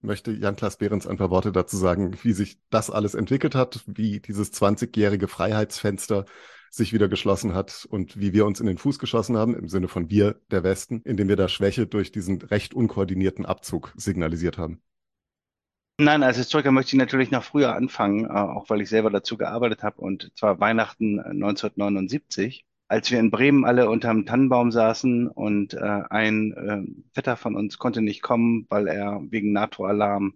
Möchte Jan-Klaas Behrens ein paar Worte dazu sagen, wie sich das alles entwickelt hat, wie dieses 20-jährige Freiheitsfenster sich wieder geschlossen hat und wie wir uns in den Fuß geschossen haben, im Sinne von wir, der Westen, indem wir da Schwäche durch diesen recht unkoordinierten Abzug signalisiert haben? Nein, als Historiker möchte ich natürlich noch früher anfangen, äh, auch weil ich selber dazu gearbeitet habe, und zwar Weihnachten 1979 als wir in Bremen alle unterm Tannenbaum saßen und äh, ein äh, Vetter von uns konnte nicht kommen, weil er wegen NATO-Alarm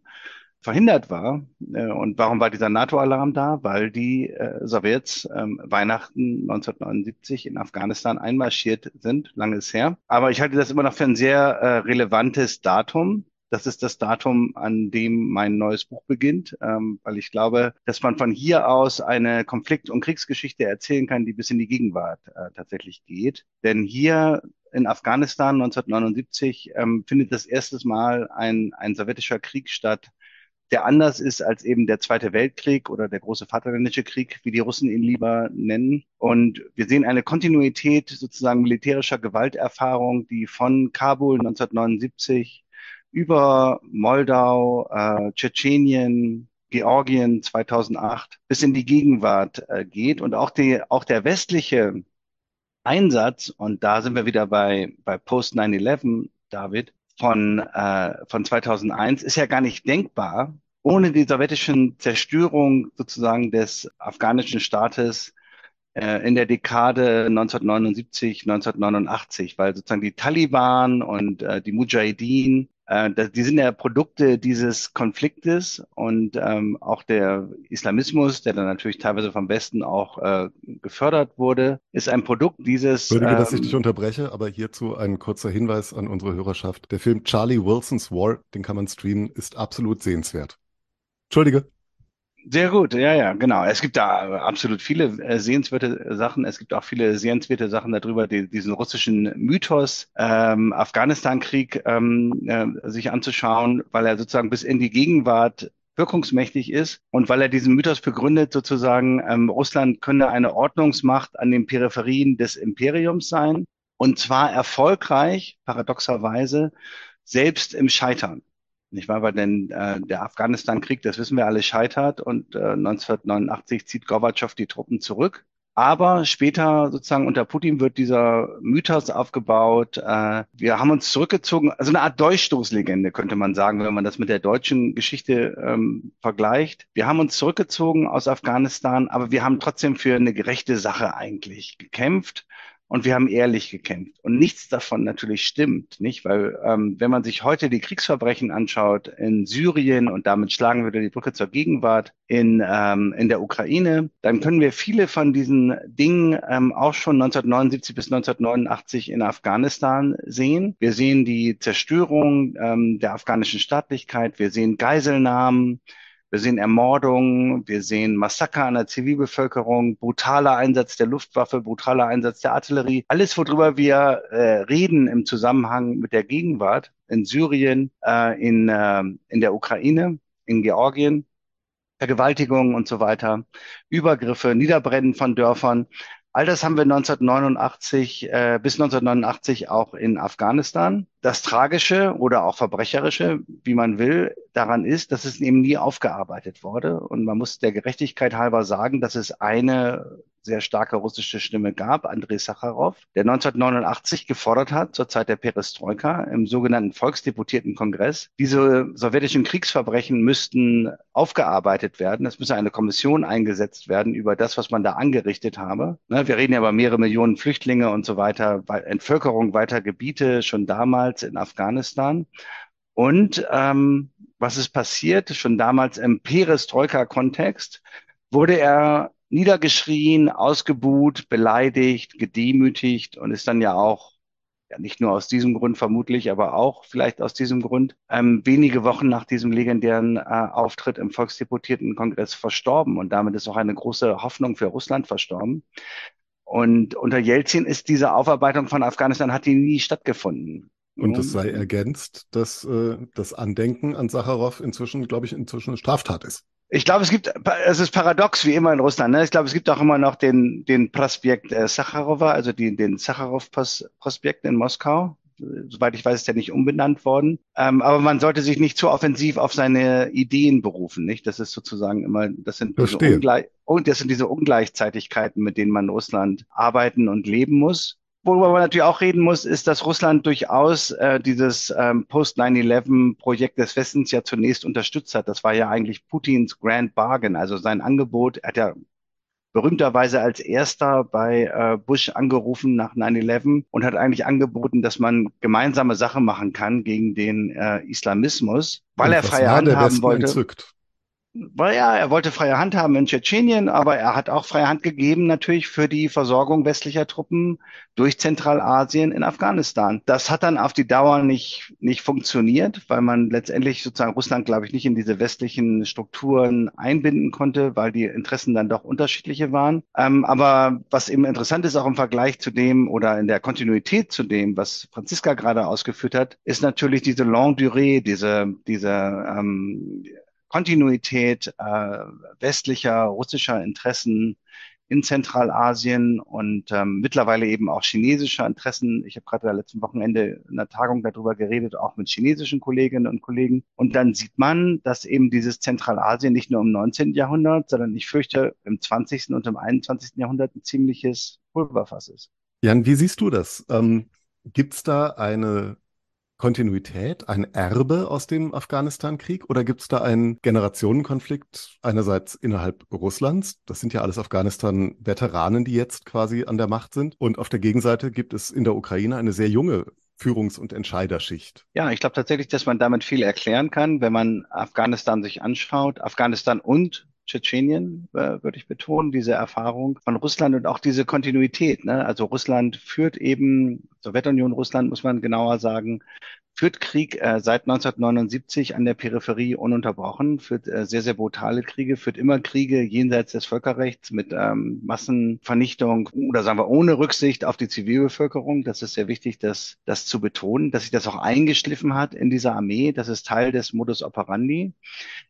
verhindert war. Äh, und warum war dieser NATO-Alarm da? Weil die äh, Sowjets äh, Weihnachten 1979 in Afghanistan einmarschiert sind, lange ist her. Aber ich halte das immer noch für ein sehr äh, relevantes Datum, das ist das Datum, an dem mein neues Buch beginnt, ähm, weil ich glaube, dass man von hier aus eine Konflikt- und Kriegsgeschichte erzählen kann, die bis in die Gegenwart äh, tatsächlich geht. Denn hier in Afghanistan 1979 ähm, findet das erste Mal ein, ein sowjetischer Krieg statt, der anders ist als eben der Zweite Weltkrieg oder der große Vaterländische Krieg, wie die Russen ihn lieber nennen. Und wir sehen eine Kontinuität sozusagen militärischer Gewalterfahrung, die von Kabul 1979 über Moldau, äh, Tschetschenien, Georgien 2008 bis in die Gegenwart äh, geht und auch die, auch der westliche Einsatz, und da sind wir wieder bei, bei Post 9-11, David, von, äh, von 2001, ist ja gar nicht denkbar, ohne die sowjetischen Zerstörung sozusagen des afghanischen Staates äh, in der Dekade 1979, 1989, weil sozusagen die Taliban und äh, die Mujahideen äh, die sind ja Produkte dieses Konfliktes und ähm, auch der Islamismus, der dann natürlich teilweise vom Westen auch äh, gefördert wurde, ist ein Produkt dieses. Entschuldige, ähm, dass ich dich unterbreche, aber hierzu ein kurzer Hinweis an unsere Hörerschaft. Der Film Charlie Wilson's War, den kann man streamen, ist absolut sehenswert. Entschuldige. Sehr gut, ja, ja, genau. Es gibt da absolut viele äh, sehenswerte Sachen. Es gibt auch viele sehenswerte Sachen darüber, die, diesen russischen Mythos ähm, Afghanistan-Krieg ähm, äh, sich anzuschauen, weil er sozusagen bis in die Gegenwart wirkungsmächtig ist und weil er diesen Mythos begründet, sozusagen, ähm, Russland könne eine Ordnungsmacht an den Peripherien des Imperiums sein und zwar erfolgreich, paradoxerweise, selbst im Scheitern. Nicht wahr? Weil denn äh, der Afghanistan-Krieg, das wissen wir alle, scheitert und äh, 1989 zieht Gorbatschow die Truppen zurück. Aber später sozusagen unter Putin wird dieser Mythos aufgebaut. Äh, wir haben uns zurückgezogen, also eine Art Durchstoßlegende könnte man sagen, wenn man das mit der deutschen Geschichte ähm, vergleicht. Wir haben uns zurückgezogen aus Afghanistan, aber wir haben trotzdem für eine gerechte Sache eigentlich gekämpft und wir haben ehrlich gekämpft. Und nichts davon natürlich stimmt, nicht? Weil ähm, wenn man sich heute die Kriegsverbrechen anschaut in Syrien und damit schlagen wir die Brücke zur Gegenwart in, ähm, in der Ukraine, dann können wir viele von diesen Dingen ähm, auch schon 1979 bis 1989 in Afghanistan sehen. Wir sehen die Zerstörung ähm, der afghanischen Staatlichkeit, wir sehen Geiselnahmen, wir sehen Ermordungen, wir sehen Massaker an der Zivilbevölkerung, brutaler Einsatz der Luftwaffe, brutaler Einsatz der Artillerie. Alles, worüber wir äh, reden im Zusammenhang mit der Gegenwart in Syrien, äh, in, äh, in der Ukraine, in Georgien, Vergewaltigungen und so weiter, Übergriffe, Niederbrennen von Dörfern. All das haben wir 1989 äh, bis 1989 auch in Afghanistan. Das Tragische oder auch Verbrecherische, wie man will, daran ist, dass es eben nie aufgearbeitet wurde. Und man muss der Gerechtigkeit halber sagen, dass es eine sehr starke russische Stimme gab, Andrei Sacharow, der 1989 gefordert hat, zur Zeit der Perestroika im sogenannten Volksdeputierten Kongress, diese sowjetischen Kriegsverbrechen müssten aufgearbeitet werden. Es müsse eine Kommission eingesetzt werden über das, was man da angerichtet habe. Ne, wir reden ja über mehrere Millionen Flüchtlinge und so weiter, Entvölkerung weiter Gebiete schon damals in Afghanistan. Und ähm, was ist passiert? Schon damals im Perestroika-Kontext wurde er niedergeschrien, ausgebuht, beleidigt, gedemütigt und ist dann ja auch, ja nicht nur aus diesem Grund vermutlich, aber auch vielleicht aus diesem Grund, ähm, wenige Wochen nach diesem legendären äh, Auftritt im Volksdeputiertenkongress verstorben. Und damit ist auch eine große Hoffnung für Russland verstorben. Und unter Jelzin ist diese Aufarbeitung von Afghanistan hat die nie stattgefunden. Und es sei ergänzt, dass äh, das Andenken an Sacharow inzwischen, glaube ich, inzwischen eine Straftat ist. Ich glaube, es gibt, es ist paradox wie immer in Russland. Ne? Ich glaube, es gibt auch immer noch den, den Prospekt äh, Sacharowa, also die, den Sacharow-Prospekt in Moskau. Soweit ich weiß, ist der nicht umbenannt worden. Ähm, aber man sollte sich nicht zu offensiv auf seine Ideen berufen, nicht? Das ist sozusagen immer, das sind diese Ungleich und das sind diese Ungleichzeitigkeiten, mit denen man Russland arbeiten und leben muss. Worüber man natürlich auch reden muss, ist, dass Russland durchaus äh, dieses ähm, Post-9-11-Projekt des Westens ja zunächst unterstützt hat. Das war ja eigentlich Putins Grand Bargain, also sein Angebot. Er hat ja berühmterweise als erster bei äh, Bush angerufen nach 9-11 und hat eigentlich angeboten, dass man gemeinsame Sache machen kann gegen den äh, Islamismus, weil und er freie Hand haben wollte. Entzückt weil ja, er wollte freie Hand haben in Tschetschenien, aber er hat auch freie Hand gegeben natürlich für die Versorgung westlicher Truppen durch Zentralasien in Afghanistan. Das hat dann auf die Dauer nicht, nicht funktioniert, weil man letztendlich sozusagen Russland, glaube ich, nicht in diese westlichen Strukturen einbinden konnte, weil die Interessen dann doch unterschiedliche waren. Ähm, aber was eben interessant ist, auch im Vergleich zu dem oder in der Kontinuität zu dem, was Franziska gerade ausgeführt hat, ist natürlich diese Longue Durée, diese, diese ähm, Kontinuität äh, westlicher, russischer Interessen in Zentralasien und ähm, mittlerweile eben auch chinesischer Interessen. Ich habe gerade letzten Wochenende in einer Tagung darüber geredet, auch mit chinesischen Kolleginnen und Kollegen. Und dann sieht man, dass eben dieses Zentralasien nicht nur im 19. Jahrhundert, sondern ich fürchte im 20. und im 21. Jahrhundert ein ziemliches Pulverfass ist. Jan, wie siehst du das? Ähm, Gibt es da eine Kontinuität, ein Erbe aus dem Afghanistan-Krieg oder gibt es da einen Generationenkonflikt einerseits innerhalb Russlands? Das sind ja alles Afghanistan-Veteranen, die jetzt quasi an der Macht sind. Und auf der Gegenseite gibt es in der Ukraine eine sehr junge Führungs- und Entscheiderschicht. Ja, ich glaube tatsächlich, dass man damit viel erklären kann, wenn man Afghanistan sich anschaut. Afghanistan und Tschetschenien, äh, würde ich betonen, diese Erfahrung von Russland und auch diese Kontinuität. Ne? Also Russland führt eben, Sowjetunion Russland muss man genauer sagen, führt Krieg äh, seit 1979 an der Peripherie ununterbrochen, führt äh, sehr, sehr brutale Kriege, führt immer Kriege jenseits des Völkerrechts mit ähm, Massenvernichtung oder sagen wir ohne Rücksicht auf die Zivilbevölkerung. Das ist sehr wichtig, das, das zu betonen, dass sich das auch eingeschliffen hat in dieser Armee. Das ist Teil des Modus operandi.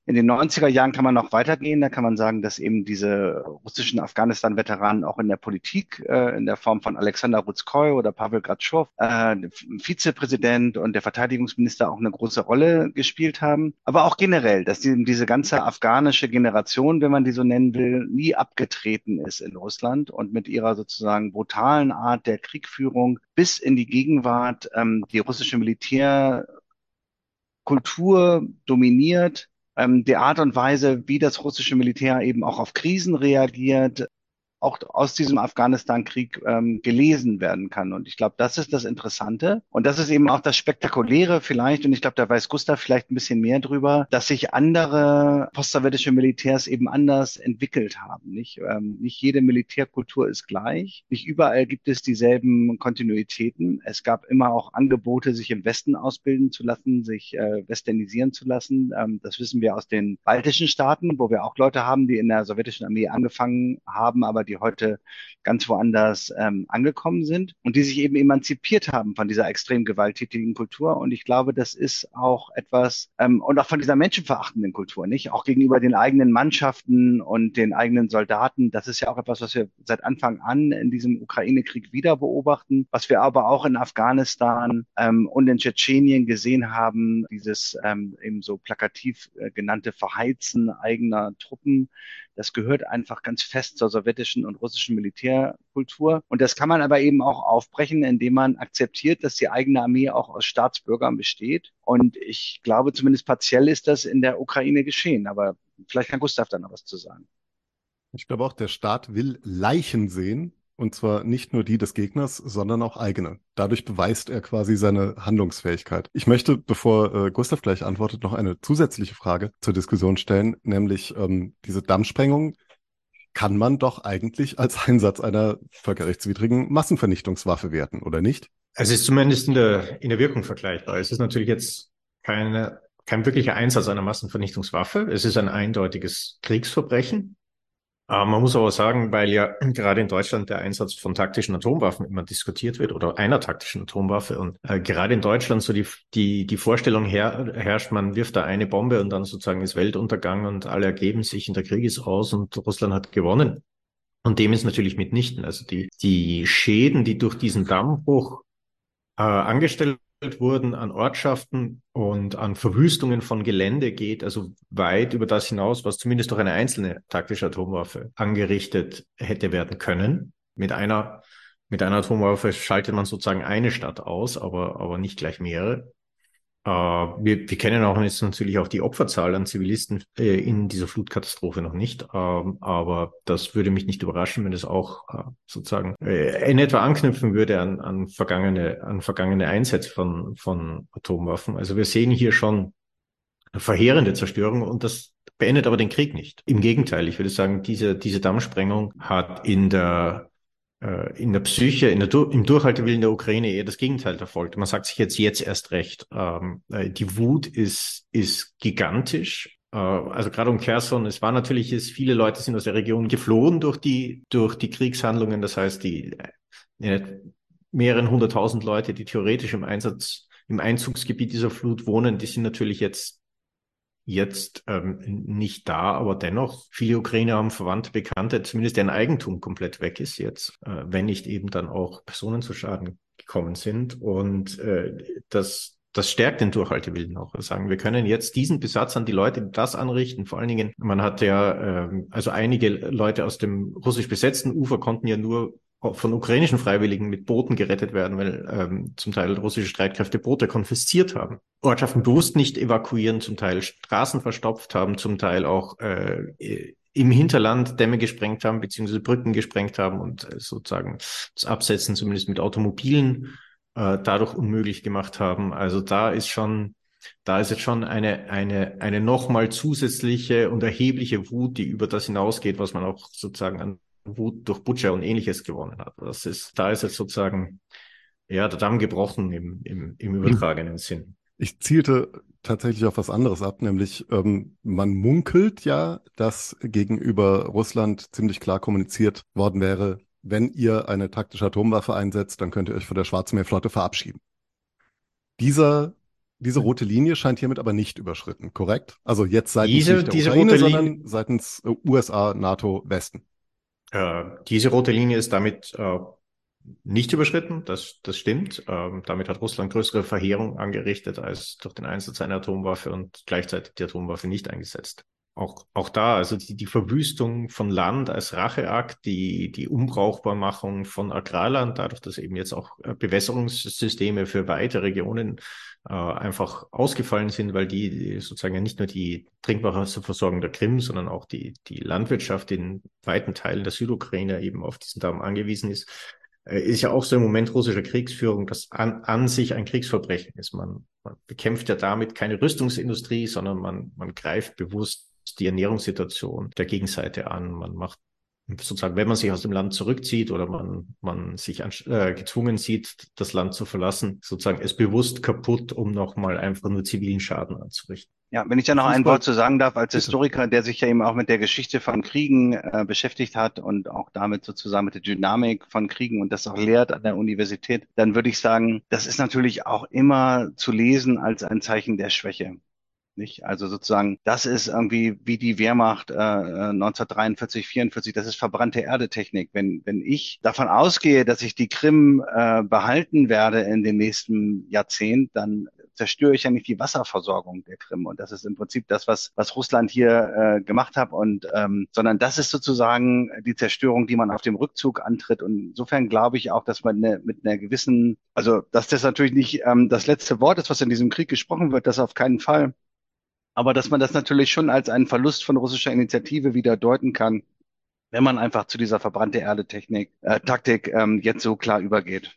In den 90er Jahren kann man noch weitergehen. Da kann man sagen, dass eben diese russischen Afghanistan-Veteranen auch in der Politik, äh, in der Form von Alexander Rutskoy oder Pavel Gratschow, äh, Vizepräsident und der Verteidigungsminister auch eine große Rolle gespielt haben. Aber auch generell, dass die, diese ganze afghanische Generation, wenn man die so nennen will, nie abgetreten ist in Russland und mit ihrer sozusagen brutalen Art der Kriegführung bis in die Gegenwart ähm, die russische Militärkultur dominiert, ähm, die Art und Weise, wie das russische Militär eben auch auf Krisen reagiert, auch aus diesem Afghanistan-Krieg ähm, gelesen werden kann. Und ich glaube, das ist das Interessante. Und das ist eben auch das Spektakuläre vielleicht. Und ich glaube, da weiß Gustav vielleicht ein bisschen mehr drüber, dass sich andere postsowjetische Militärs eben anders entwickelt haben. Nicht, ähm, nicht jede Militärkultur ist gleich. Nicht überall gibt es dieselben Kontinuitäten. Es gab immer auch Angebote, sich im Westen ausbilden zu lassen, sich äh, westernisieren zu lassen. Ähm, das wissen wir aus den baltischen Staaten, wo wir auch Leute haben, die in der sowjetischen Armee angefangen haben, aber die die heute ganz woanders ähm, angekommen sind und die sich eben emanzipiert haben von dieser extrem gewalttätigen Kultur. Und ich glaube, das ist auch etwas, ähm, und auch von dieser menschenverachtenden Kultur, nicht? Auch gegenüber den eigenen Mannschaften und den eigenen Soldaten. Das ist ja auch etwas, was wir seit Anfang an in diesem Ukraine-Krieg wieder beobachten, was wir aber auch in Afghanistan ähm, und in Tschetschenien gesehen haben, dieses ähm, eben so plakativ äh, genannte Verheizen eigener Truppen das gehört einfach ganz fest zur sowjetischen und russischen Militärkultur. Und das kann man aber eben auch aufbrechen, indem man akzeptiert, dass die eigene Armee auch aus Staatsbürgern besteht. Und ich glaube, zumindest partiell ist das in der Ukraine geschehen. Aber vielleicht kann Gustav da noch was zu sagen. Ich glaube auch, der Staat will Leichen sehen und zwar nicht nur die des Gegners, sondern auch eigene. Dadurch beweist er quasi seine Handlungsfähigkeit. Ich möchte, bevor äh, Gustav gleich antwortet, noch eine zusätzliche Frage zur Diskussion stellen, nämlich ähm, diese Dammsprengung kann man doch eigentlich als Einsatz einer völkerrechtswidrigen Massenvernichtungswaffe werten, oder nicht? Es ist zumindest in der, in der Wirkung vergleichbar. Es ist natürlich jetzt keine, kein wirklicher Einsatz einer Massenvernichtungswaffe. Es ist ein eindeutiges Kriegsverbrechen. Äh, man muss aber sagen, weil ja gerade in Deutschland der Einsatz von taktischen Atomwaffen immer diskutiert wird oder einer taktischen Atomwaffe und äh, gerade in Deutschland so die, die, die Vorstellung her, herrscht, man wirft da eine Bombe und dann sozusagen ist Weltuntergang und alle ergeben sich und der Krieg ist aus und Russland hat gewonnen. Und dem ist natürlich mitnichten. Also die, die Schäden, die durch diesen Dammbruch äh, angestellt wurden an Ortschaften und an Verwüstungen von Gelände geht, also weit über das hinaus, was zumindest durch eine einzelne taktische Atomwaffe angerichtet hätte werden können. Mit einer, mit einer Atomwaffe schaltet man sozusagen eine Stadt aus, aber, aber nicht gleich mehrere. Äh, wir, wir kennen auch jetzt natürlich auch die Opferzahl an Zivilisten äh, in dieser Flutkatastrophe noch nicht, ähm, aber das würde mich nicht überraschen, wenn es auch äh, sozusagen äh, in etwa anknüpfen würde an, an vergangene, an vergangene Einsätze von, von Atomwaffen. Also wir sehen hier schon verheerende Zerstörung und das beendet aber den Krieg nicht. Im Gegenteil, ich würde sagen, diese, diese Dammsprengung hat in der in der Psyche, in der, im Durchhaltewillen der Ukraine eher das Gegenteil erfolgt. Man sagt sich jetzt, jetzt erst recht. Ähm, äh, die Wut ist, ist gigantisch. Äh, also gerade um Kherson, es war natürlich, es, viele Leute sind aus der Region geflohen durch die, durch die Kriegshandlungen. Das heißt, die äh, mehreren hunderttausend Leute, die theoretisch im Einsatz, im Einzugsgebiet dieser Flut wohnen, die sind natürlich jetzt jetzt ähm, nicht da, aber dennoch, viele Ukrainer haben Verwandte, Bekannte, zumindest deren Eigentum komplett weg ist jetzt, äh, wenn nicht eben dann auch Personen zu Schaden gekommen sind. Und äh, das, das stärkt den Durchhaltewillen auch. Wir sagen, wir können jetzt diesen Besatz an die Leute das anrichten. Vor allen Dingen, man hat ja, ähm, also einige Leute aus dem russisch besetzten Ufer konnten ja nur von ukrainischen Freiwilligen mit Booten gerettet werden, weil ähm, zum Teil russische Streitkräfte Boote konfisziert haben. Ortschaften bewusst nicht evakuieren, zum Teil Straßen verstopft haben, zum Teil auch äh, im Hinterland Dämme gesprengt haben, beziehungsweise Brücken gesprengt haben und äh, sozusagen das Absetzen zumindest mit Automobilen äh, dadurch unmöglich gemacht haben. Also da ist schon, da ist jetzt schon eine, eine, eine nochmal zusätzliche und erhebliche Wut, die über das hinausgeht, was man auch sozusagen an durch Butcher und ähnliches gewonnen hat. Das ist, da ist jetzt sozusagen ja, der Damm gebrochen im, im, im übertragenen Sinn. Ich zielte tatsächlich auf was anderes ab, nämlich ähm, man munkelt ja, dass gegenüber Russland ziemlich klar kommuniziert worden wäre, wenn ihr eine taktische Atomwaffe einsetzt, dann könnt ihr euch von der Schwarzmeerflotte verabschieden. Dieser, diese rote Linie scheint hiermit aber nicht überschritten, korrekt? Also jetzt seitens diese, nicht der diese Ukraine, rote sondern seitens äh, USA, NATO, Westen. Äh, diese rote Linie ist damit äh, nicht überschritten, das, das stimmt. Ähm, damit hat Russland größere Verheerung angerichtet als durch den Einsatz einer Atomwaffe und gleichzeitig die Atomwaffe nicht eingesetzt. Auch, auch da, also die, die Verwüstung von Land als Racheakt, die, die Umbrauchbarmachung von Agrarland, dadurch, dass eben jetzt auch äh, Bewässerungssysteme für weite Regionen äh, einfach ausgefallen sind, weil die, sozusagen ja nicht nur die Trinkwasserversorgung der Krim, sondern auch die, die Landwirtschaft in weiten Teilen der Südukraine eben auf diesen Damm angewiesen ist, äh, ist ja auch so im Moment russische Kriegsführung, das an, an sich ein Kriegsverbrechen ist. Man, man bekämpft ja damit keine Rüstungsindustrie, sondern man, man greift bewusst die Ernährungssituation der Gegenseite an. Man macht sozusagen, wenn man sich aus dem Land zurückzieht oder man, man sich äh, gezwungen sieht, das Land zu verlassen, sozusagen es bewusst kaputt, um nochmal einfach nur zivilen Schaden anzurichten. Ja, wenn ich da noch ein Wort zu sagen darf, als Historiker, der sich ja eben auch mit der Geschichte von Kriegen äh, beschäftigt hat und auch damit sozusagen mit der Dynamik von Kriegen und das auch lehrt an der Universität, dann würde ich sagen, das ist natürlich auch immer zu lesen als ein Zeichen der Schwäche. Nicht? Also sozusagen, das ist irgendwie wie die Wehrmacht äh, 1943, 44, das ist verbrannte Erdetechnik. Wenn, wenn ich davon ausgehe, dass ich die Krim äh, behalten werde in dem nächsten Jahrzehnt, dann zerstöre ich ja nicht die Wasserversorgung der Krim. Und das ist im Prinzip das, was, was Russland hier äh, gemacht hat. Und ähm, sondern das ist sozusagen die Zerstörung, die man auf dem Rückzug antritt. Und insofern glaube ich auch, dass man ne, mit einer gewissen, also dass das natürlich nicht ähm, das letzte Wort ist, was in diesem Krieg gesprochen wird, das auf keinen Fall aber dass man das natürlich schon als einen Verlust von russischer Initiative wieder deuten kann, wenn man einfach zu dieser verbrannte Erde Technik, äh, Taktik ähm, jetzt so klar übergeht.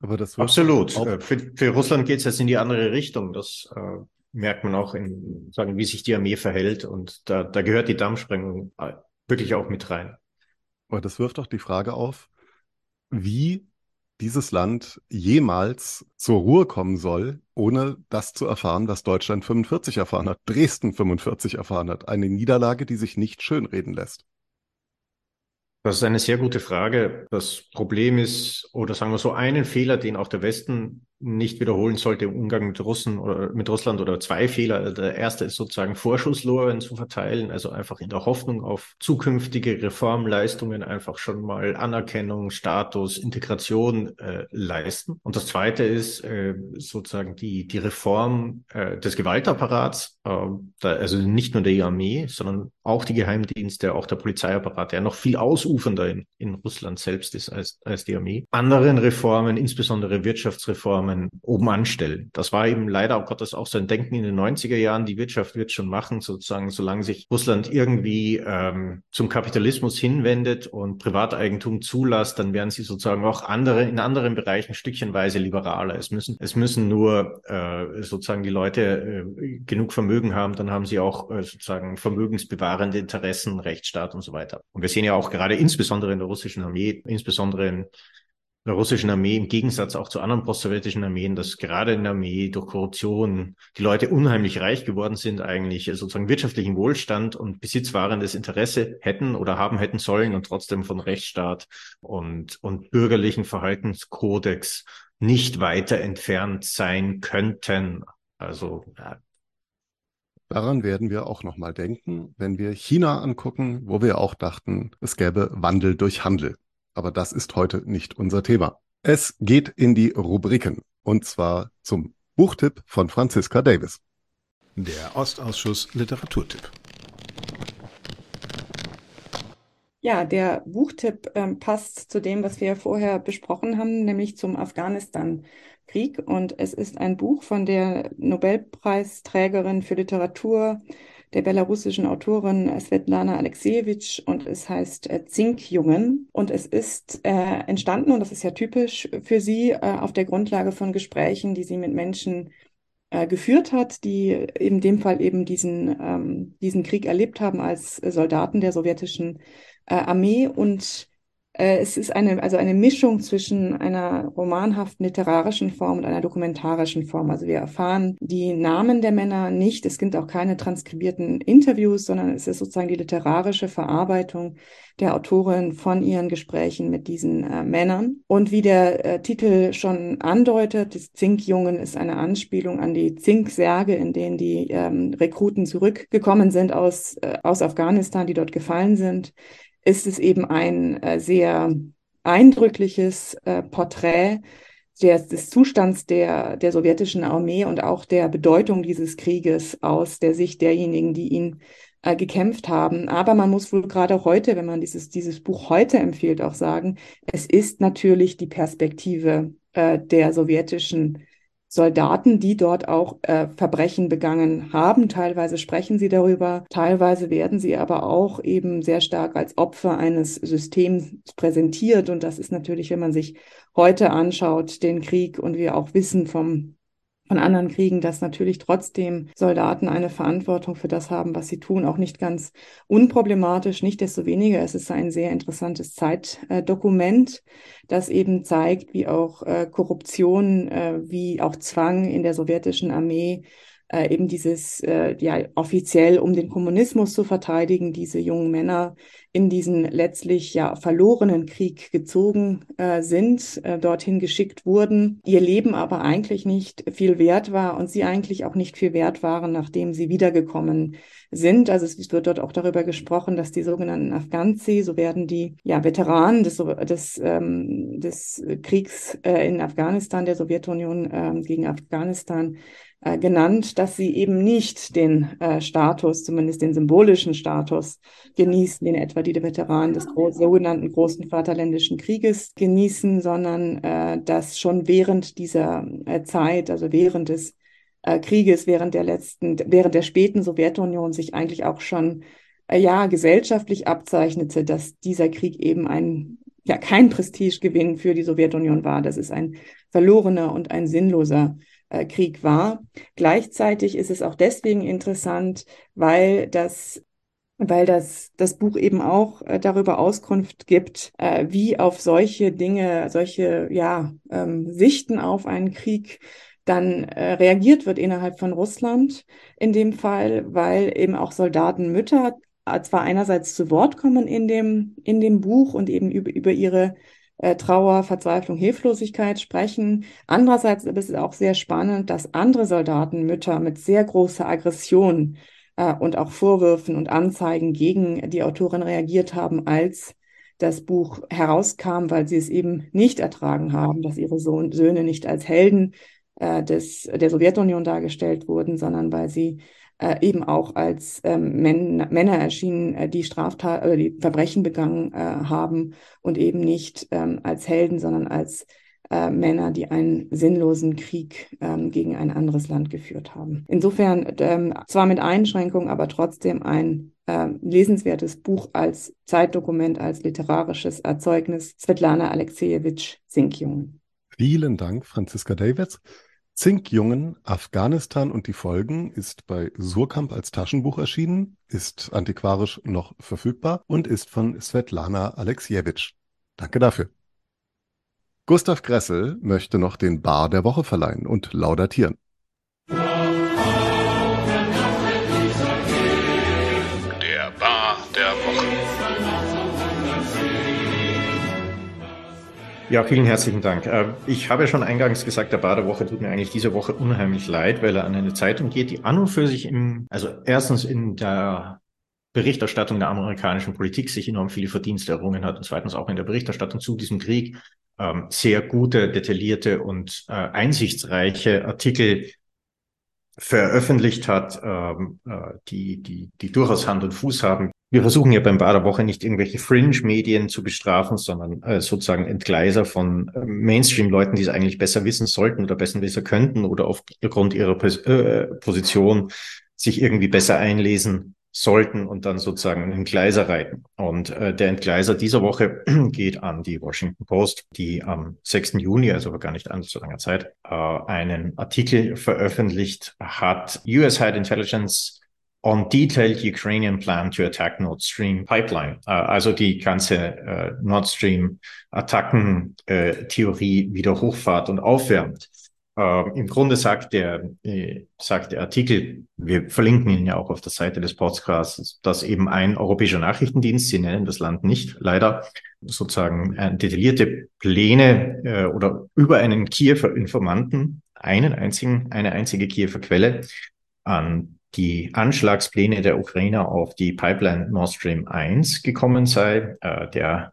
Aber das Absolut. Äh, für, für Russland geht es jetzt in die andere Richtung. Das äh, merkt man auch in, sagen, wie sich die Armee verhält. Und da, da gehört die Dammsprengung äh, wirklich auch mit rein. Aber das wirft auch die Frage auf, wie dieses Land jemals zur Ruhe kommen soll, ohne das zu erfahren, was Deutschland 45 erfahren hat, Dresden 45 erfahren hat. Eine Niederlage, die sich nicht schönreden lässt. Das ist eine sehr gute Frage. Das Problem ist, oder sagen wir so, einen Fehler, den auch der Westen nicht wiederholen sollte im Umgang mit Russen oder mit Russland oder zwei Fehler. Der erste ist sozusagen Vorschusslorbeeren zu verteilen, also einfach in der Hoffnung auf zukünftige Reformleistungen einfach schon mal Anerkennung, Status, Integration äh, leisten. Und das zweite ist äh, sozusagen die, die Reform äh, des Gewaltapparats, äh, da, also nicht nur der Armee, sondern auch die Geheimdienste, auch der Polizeiapparat, der noch viel ausufernder in, in Russland selbst ist als, als die Armee. Anderen Reformen, insbesondere Wirtschaftsreformen, Maßnahmen oben anstellen. Das war eben leider auch Gottes auch sein Denken in den 90er Jahren. Die Wirtschaft wird schon machen, sozusagen, solange sich Russland irgendwie ähm, zum Kapitalismus hinwendet und Privateigentum zulässt, dann werden sie sozusagen auch andere in anderen Bereichen stückchenweise liberaler. Es müssen, es müssen nur äh, sozusagen die Leute äh, genug Vermögen haben, dann haben sie auch äh, sozusagen vermögensbewahrende Interessen, Rechtsstaat und so weiter. Und wir sehen ja auch gerade insbesondere in der russischen Armee, insbesondere in der russischen Armee im Gegensatz auch zu anderen postsowjetischen Armeen, dass gerade in der Armee durch Korruption die Leute unheimlich reich geworden sind, eigentlich sozusagen wirtschaftlichen Wohlstand und besitzwahrendes Interesse hätten oder haben hätten sollen und trotzdem von Rechtsstaat und, und bürgerlichen Verhaltenskodex nicht weiter entfernt sein könnten. Also ja. Daran werden wir auch nochmal denken, wenn wir China angucken, wo wir auch dachten, es gäbe Wandel durch Handel. Aber das ist heute nicht unser Thema. Es geht in die Rubriken und zwar zum Buchtipp von Franziska Davis. Der Ostausschuss Literaturtipp. Ja, der Buchtipp ähm, passt zu dem, was wir vorher besprochen haben, nämlich zum Afghanistan-Krieg. Und es ist ein Buch von der Nobelpreisträgerin für Literatur der belarussischen Autorin Svetlana Alexejewitsch und es heißt äh, Zinkjungen und es ist äh, entstanden und das ist ja typisch für sie äh, auf der Grundlage von Gesprächen, die sie mit Menschen äh, geführt hat, die in dem Fall eben diesen, ähm, diesen Krieg erlebt haben als Soldaten der sowjetischen äh, Armee. Und es ist eine, also eine Mischung zwischen einer romanhaften literarischen Form und einer dokumentarischen Form. Also wir erfahren die Namen der Männer nicht. Es gibt auch keine transkribierten Interviews, sondern es ist sozusagen die literarische Verarbeitung der Autorin von ihren Gesprächen mit diesen äh, Männern. Und wie der äh, Titel schon andeutet, das Zinkjungen ist eine Anspielung an die Zinksärge, in denen die ähm, Rekruten zurückgekommen sind aus, äh, aus Afghanistan, die dort gefallen sind ist es eben ein äh, sehr eindrückliches äh, Porträt des, des Zustands der, der sowjetischen Armee und auch der Bedeutung dieses Krieges aus der Sicht derjenigen, die ihn äh, gekämpft haben. Aber man muss wohl gerade heute, wenn man dieses, dieses Buch heute empfiehlt, auch sagen, es ist natürlich die Perspektive äh, der sowjetischen Soldaten, die dort auch äh, Verbrechen begangen haben. Teilweise sprechen sie darüber, teilweise werden sie aber auch eben sehr stark als Opfer eines Systems präsentiert. Und das ist natürlich, wenn man sich heute anschaut, den Krieg und wir auch wissen vom von anderen Kriegen, dass natürlich trotzdem Soldaten eine Verantwortung für das haben, was sie tun, auch nicht ganz unproblematisch. Nichtsdestoweniger es ist ein sehr interessantes Zeitdokument, das eben zeigt, wie auch äh, Korruption, äh, wie auch Zwang in der sowjetischen Armee äh, eben dieses, ja, offiziell um den Kommunismus zu verteidigen, diese jungen Männer in diesen letztlich ja verlorenen Krieg gezogen äh, sind, äh, dorthin geschickt wurden, ihr Leben aber eigentlich nicht viel wert war und sie eigentlich auch nicht viel wert waren, nachdem sie wiedergekommen sind. Also es wird dort auch darüber gesprochen, dass die sogenannten Afghanzi, so werden die ja Veteranen des, des, ähm, des Kriegs äh, in Afghanistan, der Sowjetunion äh, gegen Afghanistan, äh, genannt, dass sie eben nicht den äh, Status, zumindest den symbolischen Status genießen, den etwa die Veteranen des groß, sogenannten Großen Vaterländischen Krieges genießen, sondern äh, dass schon während dieser äh, Zeit, also während des äh, Krieges, während der letzten, während der späten Sowjetunion sich eigentlich auch schon ja gesellschaftlich abzeichnete, dass dieser Krieg eben ein ja kein Prestigegewinn für die Sowjetunion war. Das ist ein verlorener und ein sinnloser äh, Krieg war. Gleichzeitig ist es auch deswegen interessant, weil das weil das, das Buch eben auch äh, darüber Auskunft gibt, äh, wie auf solche Dinge, solche ja, ähm, Sichten auf einen Krieg dann äh, reagiert wird innerhalb von Russland in dem Fall, weil eben auch Soldatenmütter zwar einerseits zu Wort kommen in dem, in dem Buch und eben über, über ihre äh, Trauer, Verzweiflung, Hilflosigkeit sprechen. Andererseits ist es auch sehr spannend, dass andere Soldaten, Mütter mit sehr großer Aggression äh, und auch Vorwürfen und Anzeigen gegen die Autorin reagiert haben, als das Buch herauskam, weil sie es eben nicht ertragen haben, dass ihre Sohn Söhne nicht als Helden äh, des, der Sowjetunion dargestellt wurden, sondern weil sie äh, eben auch als ähm, Män Männer erschienen, äh, die Straftat oder die Verbrechen begangen äh, haben und eben nicht ähm, als Helden, sondern als äh, Männer, die einen sinnlosen Krieg ähm, gegen ein anderes Land geführt haben. Insofern ähm, zwar mit Einschränkungen, aber trotzdem ein äh, lesenswertes Buch als Zeitdokument, als literarisches Erzeugnis Svetlana Alexejewitsch Sinkjung. Vielen Dank, Franziska Davids. Zinkjungen, Afghanistan und die Folgen ist bei Surkamp als Taschenbuch erschienen, ist antiquarisch noch verfügbar und ist von Svetlana Alexievich. Danke dafür. Gustav Gressel möchte noch den Bar der Woche verleihen und laudatieren. Ja, vielen herzlichen Dank. Äh, ich habe schon eingangs gesagt, der Badewoche tut mir eigentlich diese Woche unheimlich leid, weil er an eine Zeitung geht, die an und für sich im, also erstens in der Berichterstattung der amerikanischen Politik sich enorm viele Verdienste errungen hat und zweitens auch in der Berichterstattung zu diesem Krieg ähm, sehr gute, detaillierte und äh, einsichtsreiche Artikel veröffentlicht hat, ähm, äh, die, die, die durchaus Hand und Fuß haben. Wir versuchen ja beim Baderwoche nicht irgendwelche Fringe-Medien zu bestrafen, sondern äh, sozusagen Entgleiser von äh, Mainstream-Leuten, die es eigentlich besser wissen sollten oder besser wissen könnten oder aufgrund ihrer Pos äh, Position sich irgendwie besser einlesen sollten und dann sozusagen einen Entgleiser reiten. Und äh, der Entgleiser dieser Woche geht an die Washington Post, die am 6. Juni, also gar nicht an so langer Zeit, äh, einen Artikel veröffentlicht hat. US High Intelligence on detailed Ukrainian plan to attack Nord Stream pipeline. Äh, also die ganze äh, Nord Stream Attackentheorie äh, wieder hochfahrt und aufwärmt. Im Grunde sagt der, sagt der Artikel, wir verlinken ihn ja auch auf der Seite des Podcasts, dass eben ein europäischer Nachrichtendienst, Sie nennen das Land nicht, leider, sozusagen detaillierte Pläne oder über einen Kiewer Informanten, einen einzigen, eine einzige Kiewer Quelle, an die Anschlagspläne der Ukrainer auf die Pipeline Nord Stream 1 gekommen sei. Äh, der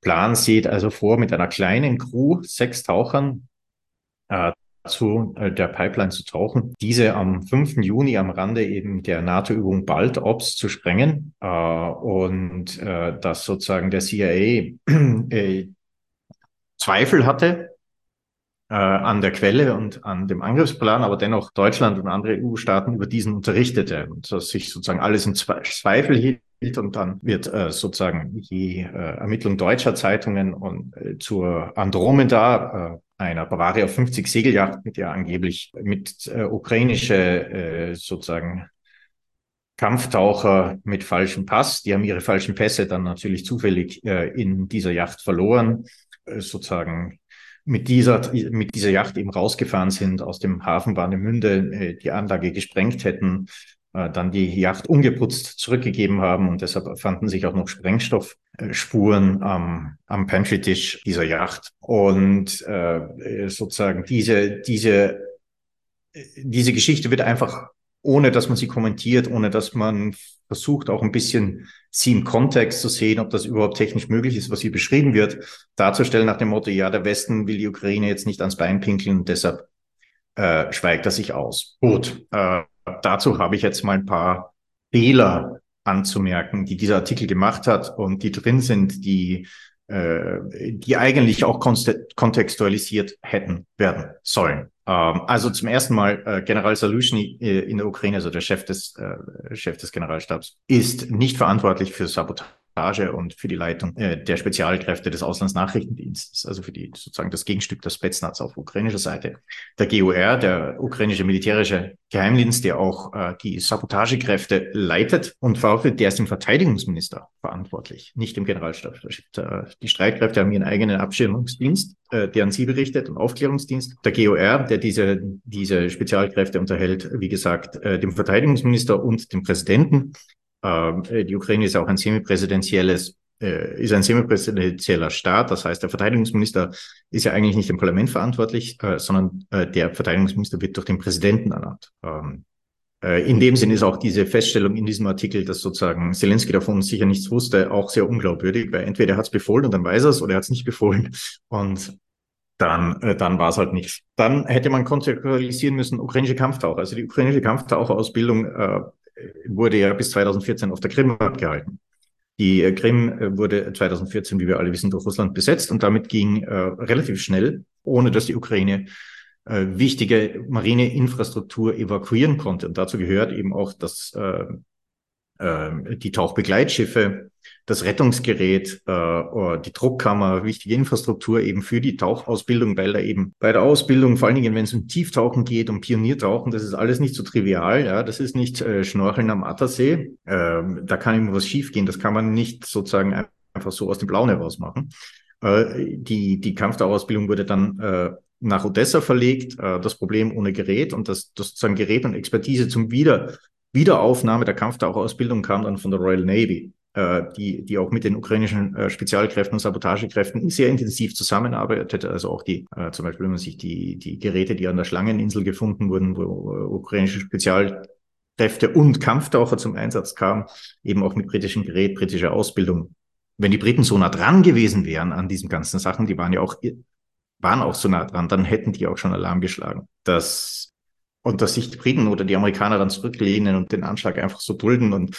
Plan sieht also vor, mit einer kleinen Crew, sechs Tauchern, äh, zu äh, der Pipeline zu tauchen, diese am 5. Juni am Rande eben der NATO-Übung Bald Ops zu sprengen äh, und äh, dass sozusagen der CIA äh, Zweifel hatte äh, an der Quelle und an dem Angriffsplan, aber dennoch Deutschland und andere EU-Staaten über diesen unterrichtete und dass sich sozusagen alles in Zweifel hielt und dann wird äh, sozusagen die äh, Ermittlung deutscher Zeitungen und äh, zur Andromeda, äh, einer Bavaria 50 Segeljacht, mit der angeblich mit äh, ukrainische äh, sozusagen Kampftaucher mit falschem Pass, die haben ihre falschen Pässe dann natürlich zufällig in dieser Yacht verloren, sozusagen mit dieser, mit dieser Yacht eben rausgefahren sind aus dem Hafen Warnemünde, äh, die Anlage gesprengt hätten, äh, dann die Yacht ungeputzt zurückgegeben haben und deshalb fanden sich auch noch Sprengstoffspuren am, am Pantry-Tisch dieser Yacht. Und äh, sozusagen diese, diese, diese Geschichte wird einfach ohne dass man sie kommentiert, ohne dass man versucht, auch ein bisschen sie im Kontext zu sehen, ob das überhaupt technisch möglich ist, was hier beschrieben wird, darzustellen nach dem Motto, ja, der Westen will die Ukraine jetzt nicht ans Bein pinkeln, deshalb äh, schweigt er sich aus. Gut, äh, dazu habe ich jetzt mal ein paar Fehler anzumerken, die dieser Artikel gemacht hat und die drin sind, die äh, die eigentlich auch kontextualisiert hätten werden sollen. Ähm, also zum ersten Mal äh, General Salushny äh, in der Ukraine, also der Chef des, äh, Chef des Generalstabs, ist nicht verantwortlich für Sabotage Montage und für die Leitung äh, der Spezialkräfte des Auslandsnachrichtendienstes, also für die sozusagen das Gegenstück der Spetsnaz auf ukrainischer Seite. Der GUR, der ukrainische militärische Geheimdienst, der auch äh, die Sabotagekräfte leitet und verordnet, der ist im Verteidigungsminister verantwortlich, nicht im Generalstab. Die Streitkräfte haben ihren eigenen Abschirmungsdienst, äh, der an sie berichtet, und Aufklärungsdienst. Der GOR, der diese, diese Spezialkräfte unterhält, wie gesagt, äh, dem Verteidigungsminister und dem Präsidenten. Ähm, äh, die Ukraine ist auch ein semipräsidentielles äh, ist ein semipräsidentieller Staat. Das heißt, der Verteidigungsminister ist ja eigentlich nicht im Parlament verantwortlich, äh, sondern der Verteidigungsminister wird durch den Präsidenten ernannt. Ähm, äh, in dem Sinn ist auch diese Feststellung in diesem Artikel, dass sozusagen Zelensky davon sicher nichts wusste, auch sehr unglaubwürdig, weil entweder er hat es befohlen und dann weiß er es oder er hat es nicht befohlen und dann, dann war es halt nichts. Dann hätte man kontextualisieren müssen, ukrainische Kampftaucher. Also die ukrainische Kampftaucherausbildung wurde ja bis 2014 auf der Krim abgehalten. Die äh, Krim äh, wurde 2014, wie wir alle wissen, durch Russland besetzt und damit ging äh, relativ schnell, ohne dass die Ukraine äh, wichtige Marineinfrastruktur evakuieren konnte. Und dazu gehört eben auch, dass äh, äh, die Tauchbegleitschiffe das Rettungsgerät, äh, die Druckkammer, wichtige Infrastruktur eben für die Tauchausbildung, weil da eben bei der Ausbildung, vor allen Dingen, wenn es um Tieftauchen geht, um Pioniertauchen, das ist alles nicht so trivial. Ja, das ist nicht äh, Schnorcheln am Attersee. Ähm, da kann immer was schiefgehen. Das kann man nicht sozusagen einfach so aus dem Blauen heraus machen. Äh, die die Kampftauchausbildung wurde dann äh, nach Odessa verlegt, äh, das Problem ohne Gerät und das, das sozusagen Gerät und Expertise zum Wieder Wiederaufnahme der Kampftaucherausbildung kam dann von der Royal Navy äh, die, die auch mit den ukrainischen äh, Spezialkräften und Sabotagekräften sehr intensiv zusammenarbeitet. Also auch die, äh, zum Beispiel, wenn man sich die, die Geräte, die an der Schlangeninsel gefunden wurden, wo äh, ukrainische Spezialkräfte und Kampftaucher zum Einsatz kamen, eben auch mit britischem Gerät, britischer Ausbildung. Wenn die Briten so nah dran gewesen wären an diesen ganzen Sachen, die waren ja auch, waren auch so nah dran, dann hätten die auch schon Alarm geschlagen. Das und dass sich die Briten oder die Amerikaner dann zurücklehnen und den Anschlag einfach so dulden und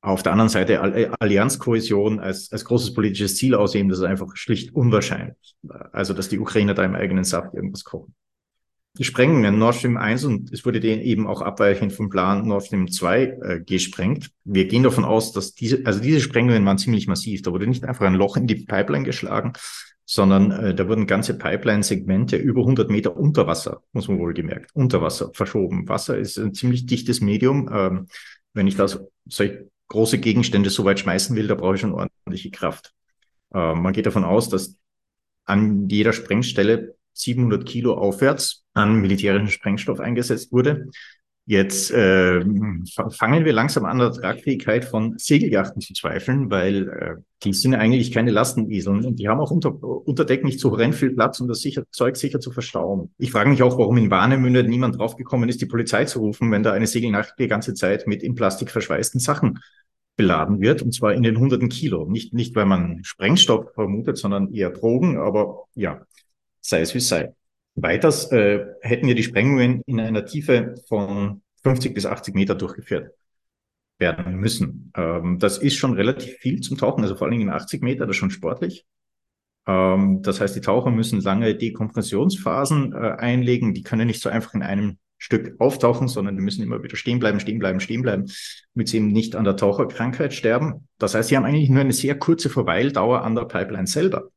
auf der anderen Seite Allianzkohäsion als, als großes politisches Ziel aussehen, das ist einfach schlicht unwahrscheinlich. Also, dass die Ukrainer da im eigenen Saft irgendwas kochen. Die Sprengungen Nord Stream 1 und es wurde eben auch abweichend vom Plan Nord Stream 2 äh, gesprengt. Wir gehen davon aus, dass diese, also diese Sprengungen waren ziemlich massiv. Da wurde nicht einfach ein Loch in die Pipeline geschlagen, sondern äh, da wurden ganze Pipeline-Segmente über 100 Meter unter Wasser, muss man wohl gemerkt, unter Wasser verschoben. Wasser ist ein ziemlich dichtes Medium. Ähm, wenn ich das solche große Gegenstände so weit schmeißen will, da brauche ich schon ordentliche Kraft. Äh, man geht davon aus, dass an jeder Sprengstelle 700 Kilo aufwärts an militärischen Sprengstoff eingesetzt wurde. Jetzt äh, fangen wir langsam an der Tragfähigkeit von Segelyachten zu zweifeln, weil äh, die sind eigentlich keine Lastenesel und die haben auch unter, unter Deck nicht so horrend viel Platz, um das sicher, Zeug sicher zu verstauen. Ich frage mich auch, warum in Warnemünde niemand draufgekommen ist, die Polizei zu rufen, wenn da eine Segelnacht die ganze Zeit mit in Plastik verschweißten Sachen beladen wird, und zwar in den hunderten Kilo. Nicht, nicht weil man Sprengstoff vermutet, sondern eher Drogen, aber ja, sei es wie sei. Weiters äh, hätten wir die Sprengungen in einer Tiefe von 50 bis 80 Meter durchgeführt werden müssen. Ähm, das ist schon relativ viel zum Tauchen, also vor allen Dingen in 80 Meter, das ist schon sportlich. Ähm, das heißt, die Taucher müssen lange Dekompressionsphasen äh, einlegen. Die können nicht so einfach in einem Stück auftauchen, sondern die müssen immer wieder stehen bleiben, stehen bleiben, stehen bleiben, damit sie eben nicht an der Taucherkrankheit sterben. Das heißt, sie haben eigentlich nur eine sehr kurze Verweildauer an der Pipeline selber.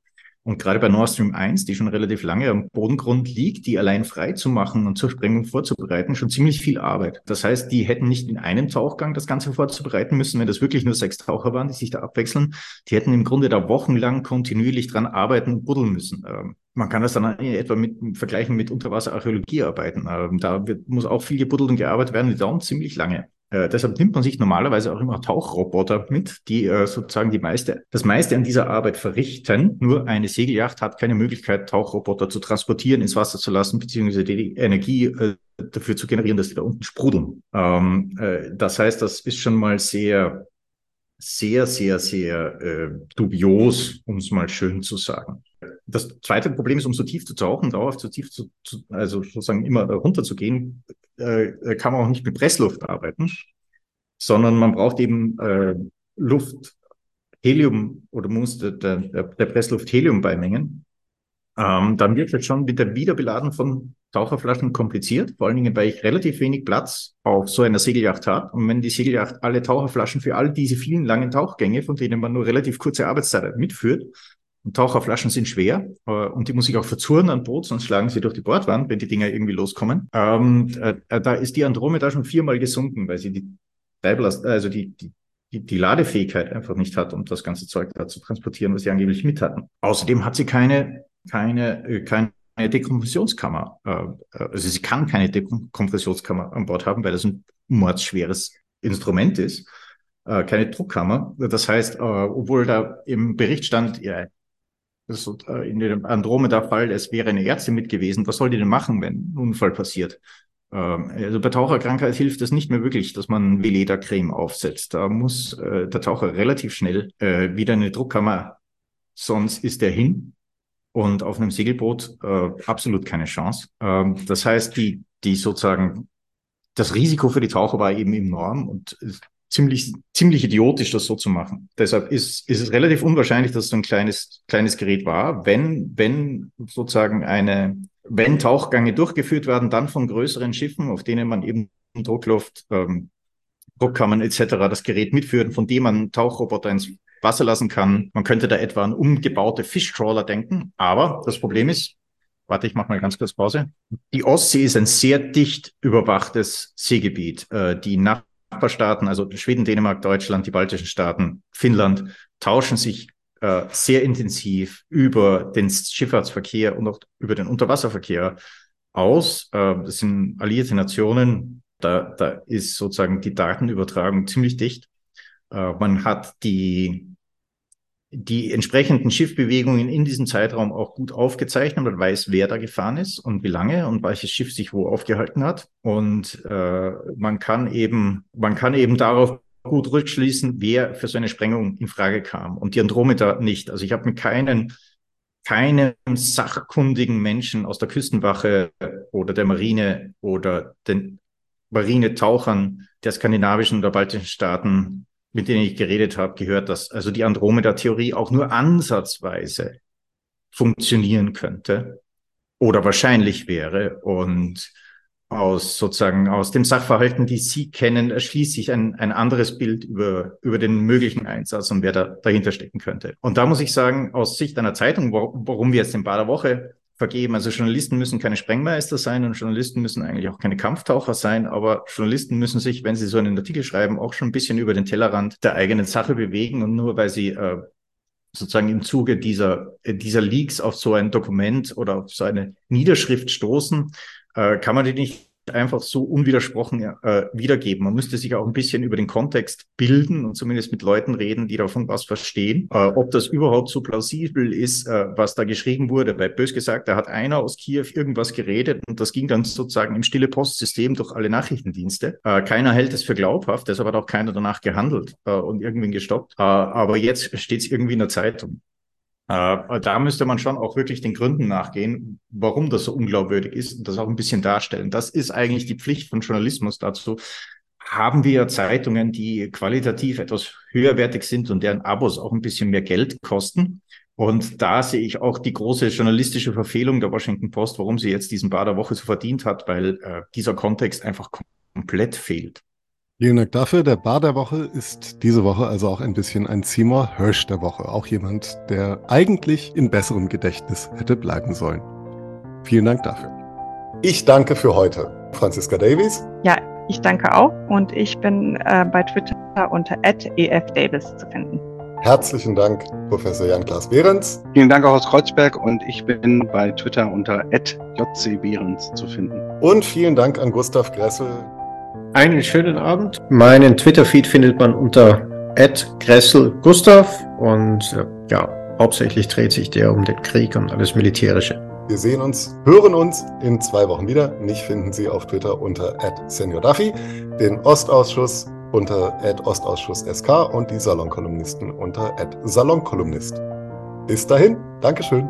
Und gerade bei Nord Stream 1, die schon relativ lange am Bodengrund liegt, die allein frei zu machen und zur Sprengung vorzubereiten, schon ziemlich viel Arbeit. Das heißt, die hätten nicht in einem Tauchgang das Ganze vorzubereiten müssen, wenn das wirklich nur sechs Taucher waren, die sich da abwechseln. Die hätten im Grunde da wochenlang kontinuierlich dran arbeiten und buddeln müssen. Ähm, man kann das dann etwa mit vergleichen mit Unterwasserarchäologiearbeiten. Ähm, da wird, muss auch viel gebuddelt und gearbeitet werden, die dauern ziemlich lange. Äh, deshalb nimmt man sich normalerweise auch immer Tauchroboter mit, die äh, sozusagen die meiste, das meiste an dieser Arbeit verrichten. Nur eine Segelyacht hat keine Möglichkeit, Tauchroboter zu transportieren, ins Wasser zu lassen, beziehungsweise die Energie äh, dafür zu generieren, dass die da unten sprudeln. Ähm, äh, das heißt, das ist schon mal sehr, sehr, sehr, sehr äh, dubios, um es mal schön zu sagen. Das zweite Problem ist, um so tief zu tauchen, dauerhaft so tief zu, zu also sozusagen immer runter zu gehen, äh, kann man auch nicht mit Pressluft arbeiten, sondern man braucht eben äh, Luft, Helium oder muss der, der, der Pressluft Helium beimengen. Ähm, dann wird es schon mit der Wiederbeladen von Taucherflaschen kompliziert, vor allen Dingen, weil ich relativ wenig Platz auf so einer Segelyacht habe. Und wenn die Segelyacht alle Taucherflaschen für all diese vielen langen Tauchgänge, von denen man nur relativ kurze Arbeitszeit mitführt, und Taucherflaschen sind schwer äh, und die muss ich auch verzurren an Boot, sonst schlagen sie durch die Bordwand, wenn die Dinger irgendwie loskommen. Ähm, äh, äh da ist die Andromeda schon viermal gesunken, weil sie die Treibelast, also die, die, die, Ladefähigkeit einfach nicht hat, um das ganze Zeug da zu transportieren, was sie angeblich mit hatten. Außerdem hat sie keine, keine, äh, keine Dekompressionskammer. Äh, also sie kann keine Dekompressionskammer an Bord haben, weil das ein mordsschweres Instrument ist. Keine Druckkammer. Das heißt, obwohl da im Bericht stand, äh, in dem Andromeda-Fall, es wäre eine Ärztin mit gewesen. Was soll die denn machen, wenn ein Unfall passiert? Ähm, also bei Taucherkrankheit hilft es nicht mehr wirklich, dass man Veleda-Creme aufsetzt. Da muss äh, der Taucher relativ schnell äh, wieder eine Druckkammer, sonst ist er hin. Und auf einem Segelboot äh, absolut keine Chance. Ähm, das heißt, die, die sozusagen das Risiko für die Taucher war eben enorm und ziemlich, ziemlich idiotisch, das so zu machen. Deshalb ist, ist es relativ unwahrscheinlich, dass es so ein kleines, kleines Gerät war. Wenn, wenn sozusagen eine, wenn Tauchgänge durchgeführt werden, dann von größeren Schiffen, auf denen man eben Druckluft, ähm, Druckkammern etc. das Gerät mitführen, von dem man Tauchroboter ins Wasser lassen kann. Man könnte da etwa an umgebaute Fischtrawler denken. Aber das Problem ist, warte, ich mache mal ganz kurz Pause. Die Ostsee ist ein sehr dicht überwachtes Seegebiet. Äh, die Nacht Nachbarstaaten, also Schweden, Dänemark, Deutschland, die baltischen Staaten, Finnland, tauschen sich äh, sehr intensiv über den Schifffahrtsverkehr und auch über den Unterwasserverkehr aus. Äh, das sind alliierte Nationen. Da, da ist sozusagen die Datenübertragung ziemlich dicht. Äh, man hat die die entsprechenden Schiffbewegungen in diesem Zeitraum auch gut aufgezeichnet. Man weiß, wer da gefahren ist und wie lange und welches Schiff sich wo aufgehalten hat. Und äh, man kann eben, man kann eben darauf gut rückschließen, wer für so eine Sprengung in Frage kam. Und die Andromeda nicht. Also ich habe mit keinen, keinem sachkundigen Menschen aus der Küstenwache oder der Marine oder den Marinetauchern der skandinavischen oder baltischen Staaten mit denen ich geredet habe, gehört, dass also die Andromeda-Theorie auch nur ansatzweise funktionieren könnte oder wahrscheinlich wäre. Und aus sozusagen aus dem Sachverhalten, die Sie kennen, erschließt sich ein, ein anderes Bild über, über den möglichen Einsatz und wer da dahinter stecken könnte. Und da muss ich sagen, aus Sicht einer Zeitung, warum wir jetzt den Bader Woche vergeben. Also Journalisten müssen keine Sprengmeister sein und Journalisten müssen eigentlich auch keine Kampftaucher sein, aber Journalisten müssen sich, wenn sie so einen Artikel schreiben, auch schon ein bisschen über den Tellerrand der eigenen Sache bewegen und nur weil sie äh, sozusagen im Zuge dieser, dieser Leaks auf so ein Dokument oder auf so eine Niederschrift stoßen, äh, kann man die nicht einfach so unwidersprochen äh, wiedergeben. Man müsste sich auch ein bisschen über den Kontext bilden und zumindest mit Leuten reden, die davon was verstehen. Äh, ob das überhaupt so plausibel ist, äh, was da geschrieben wurde. Weil bös gesagt, da hat einer aus Kiew irgendwas geredet und das ging dann sozusagen im stille Postsystem durch alle Nachrichtendienste. Äh, keiner hält es für glaubhaft, deshalb hat auch keiner danach gehandelt äh, und irgendwen gestoppt. Äh, aber jetzt steht es irgendwie in der Zeitung. Äh, da müsste man schon auch wirklich den Gründen nachgehen, warum das so unglaubwürdig ist und das auch ein bisschen darstellen. Das ist eigentlich die Pflicht von Journalismus dazu. Haben wir Zeitungen, die qualitativ etwas höherwertig sind und deren Abos auch ein bisschen mehr Geld kosten? Und da sehe ich auch die große journalistische Verfehlung der Washington Post, warum sie jetzt diesen Bar der Woche so verdient hat, weil äh, dieser Kontext einfach komplett fehlt. Vielen Dank dafür. Der Bar der Woche ist diese Woche also auch ein bisschen ein Seymour Hirsch der Woche. Auch jemand, der eigentlich in besserem Gedächtnis hätte bleiben sollen. Vielen Dank dafür. Ich danke für heute. Franziska Davies. Ja, ich danke auch und ich bin äh, bei Twitter unter efdavis zu finden. Herzlichen Dank, Professor Jan-Klaas Behrens. Vielen Dank auch aus Kreuzberg und ich bin bei Twitter unter jcbehrens zu finden. Und vielen Dank an Gustav Gressel, einen schönen Abend. Meinen Twitter-Feed findet man unter @gresselgustav und äh, ja, hauptsächlich dreht sich der um den Krieg und alles Militärische. Wir sehen uns, hören uns in zwei Wochen wieder. Mich finden Sie auf Twitter unter @seniorduffy, den Ostausschuss unter @ostausschusssk und die Salonkolumnisten unter @salonkolumnist. Bis dahin, Dankeschön.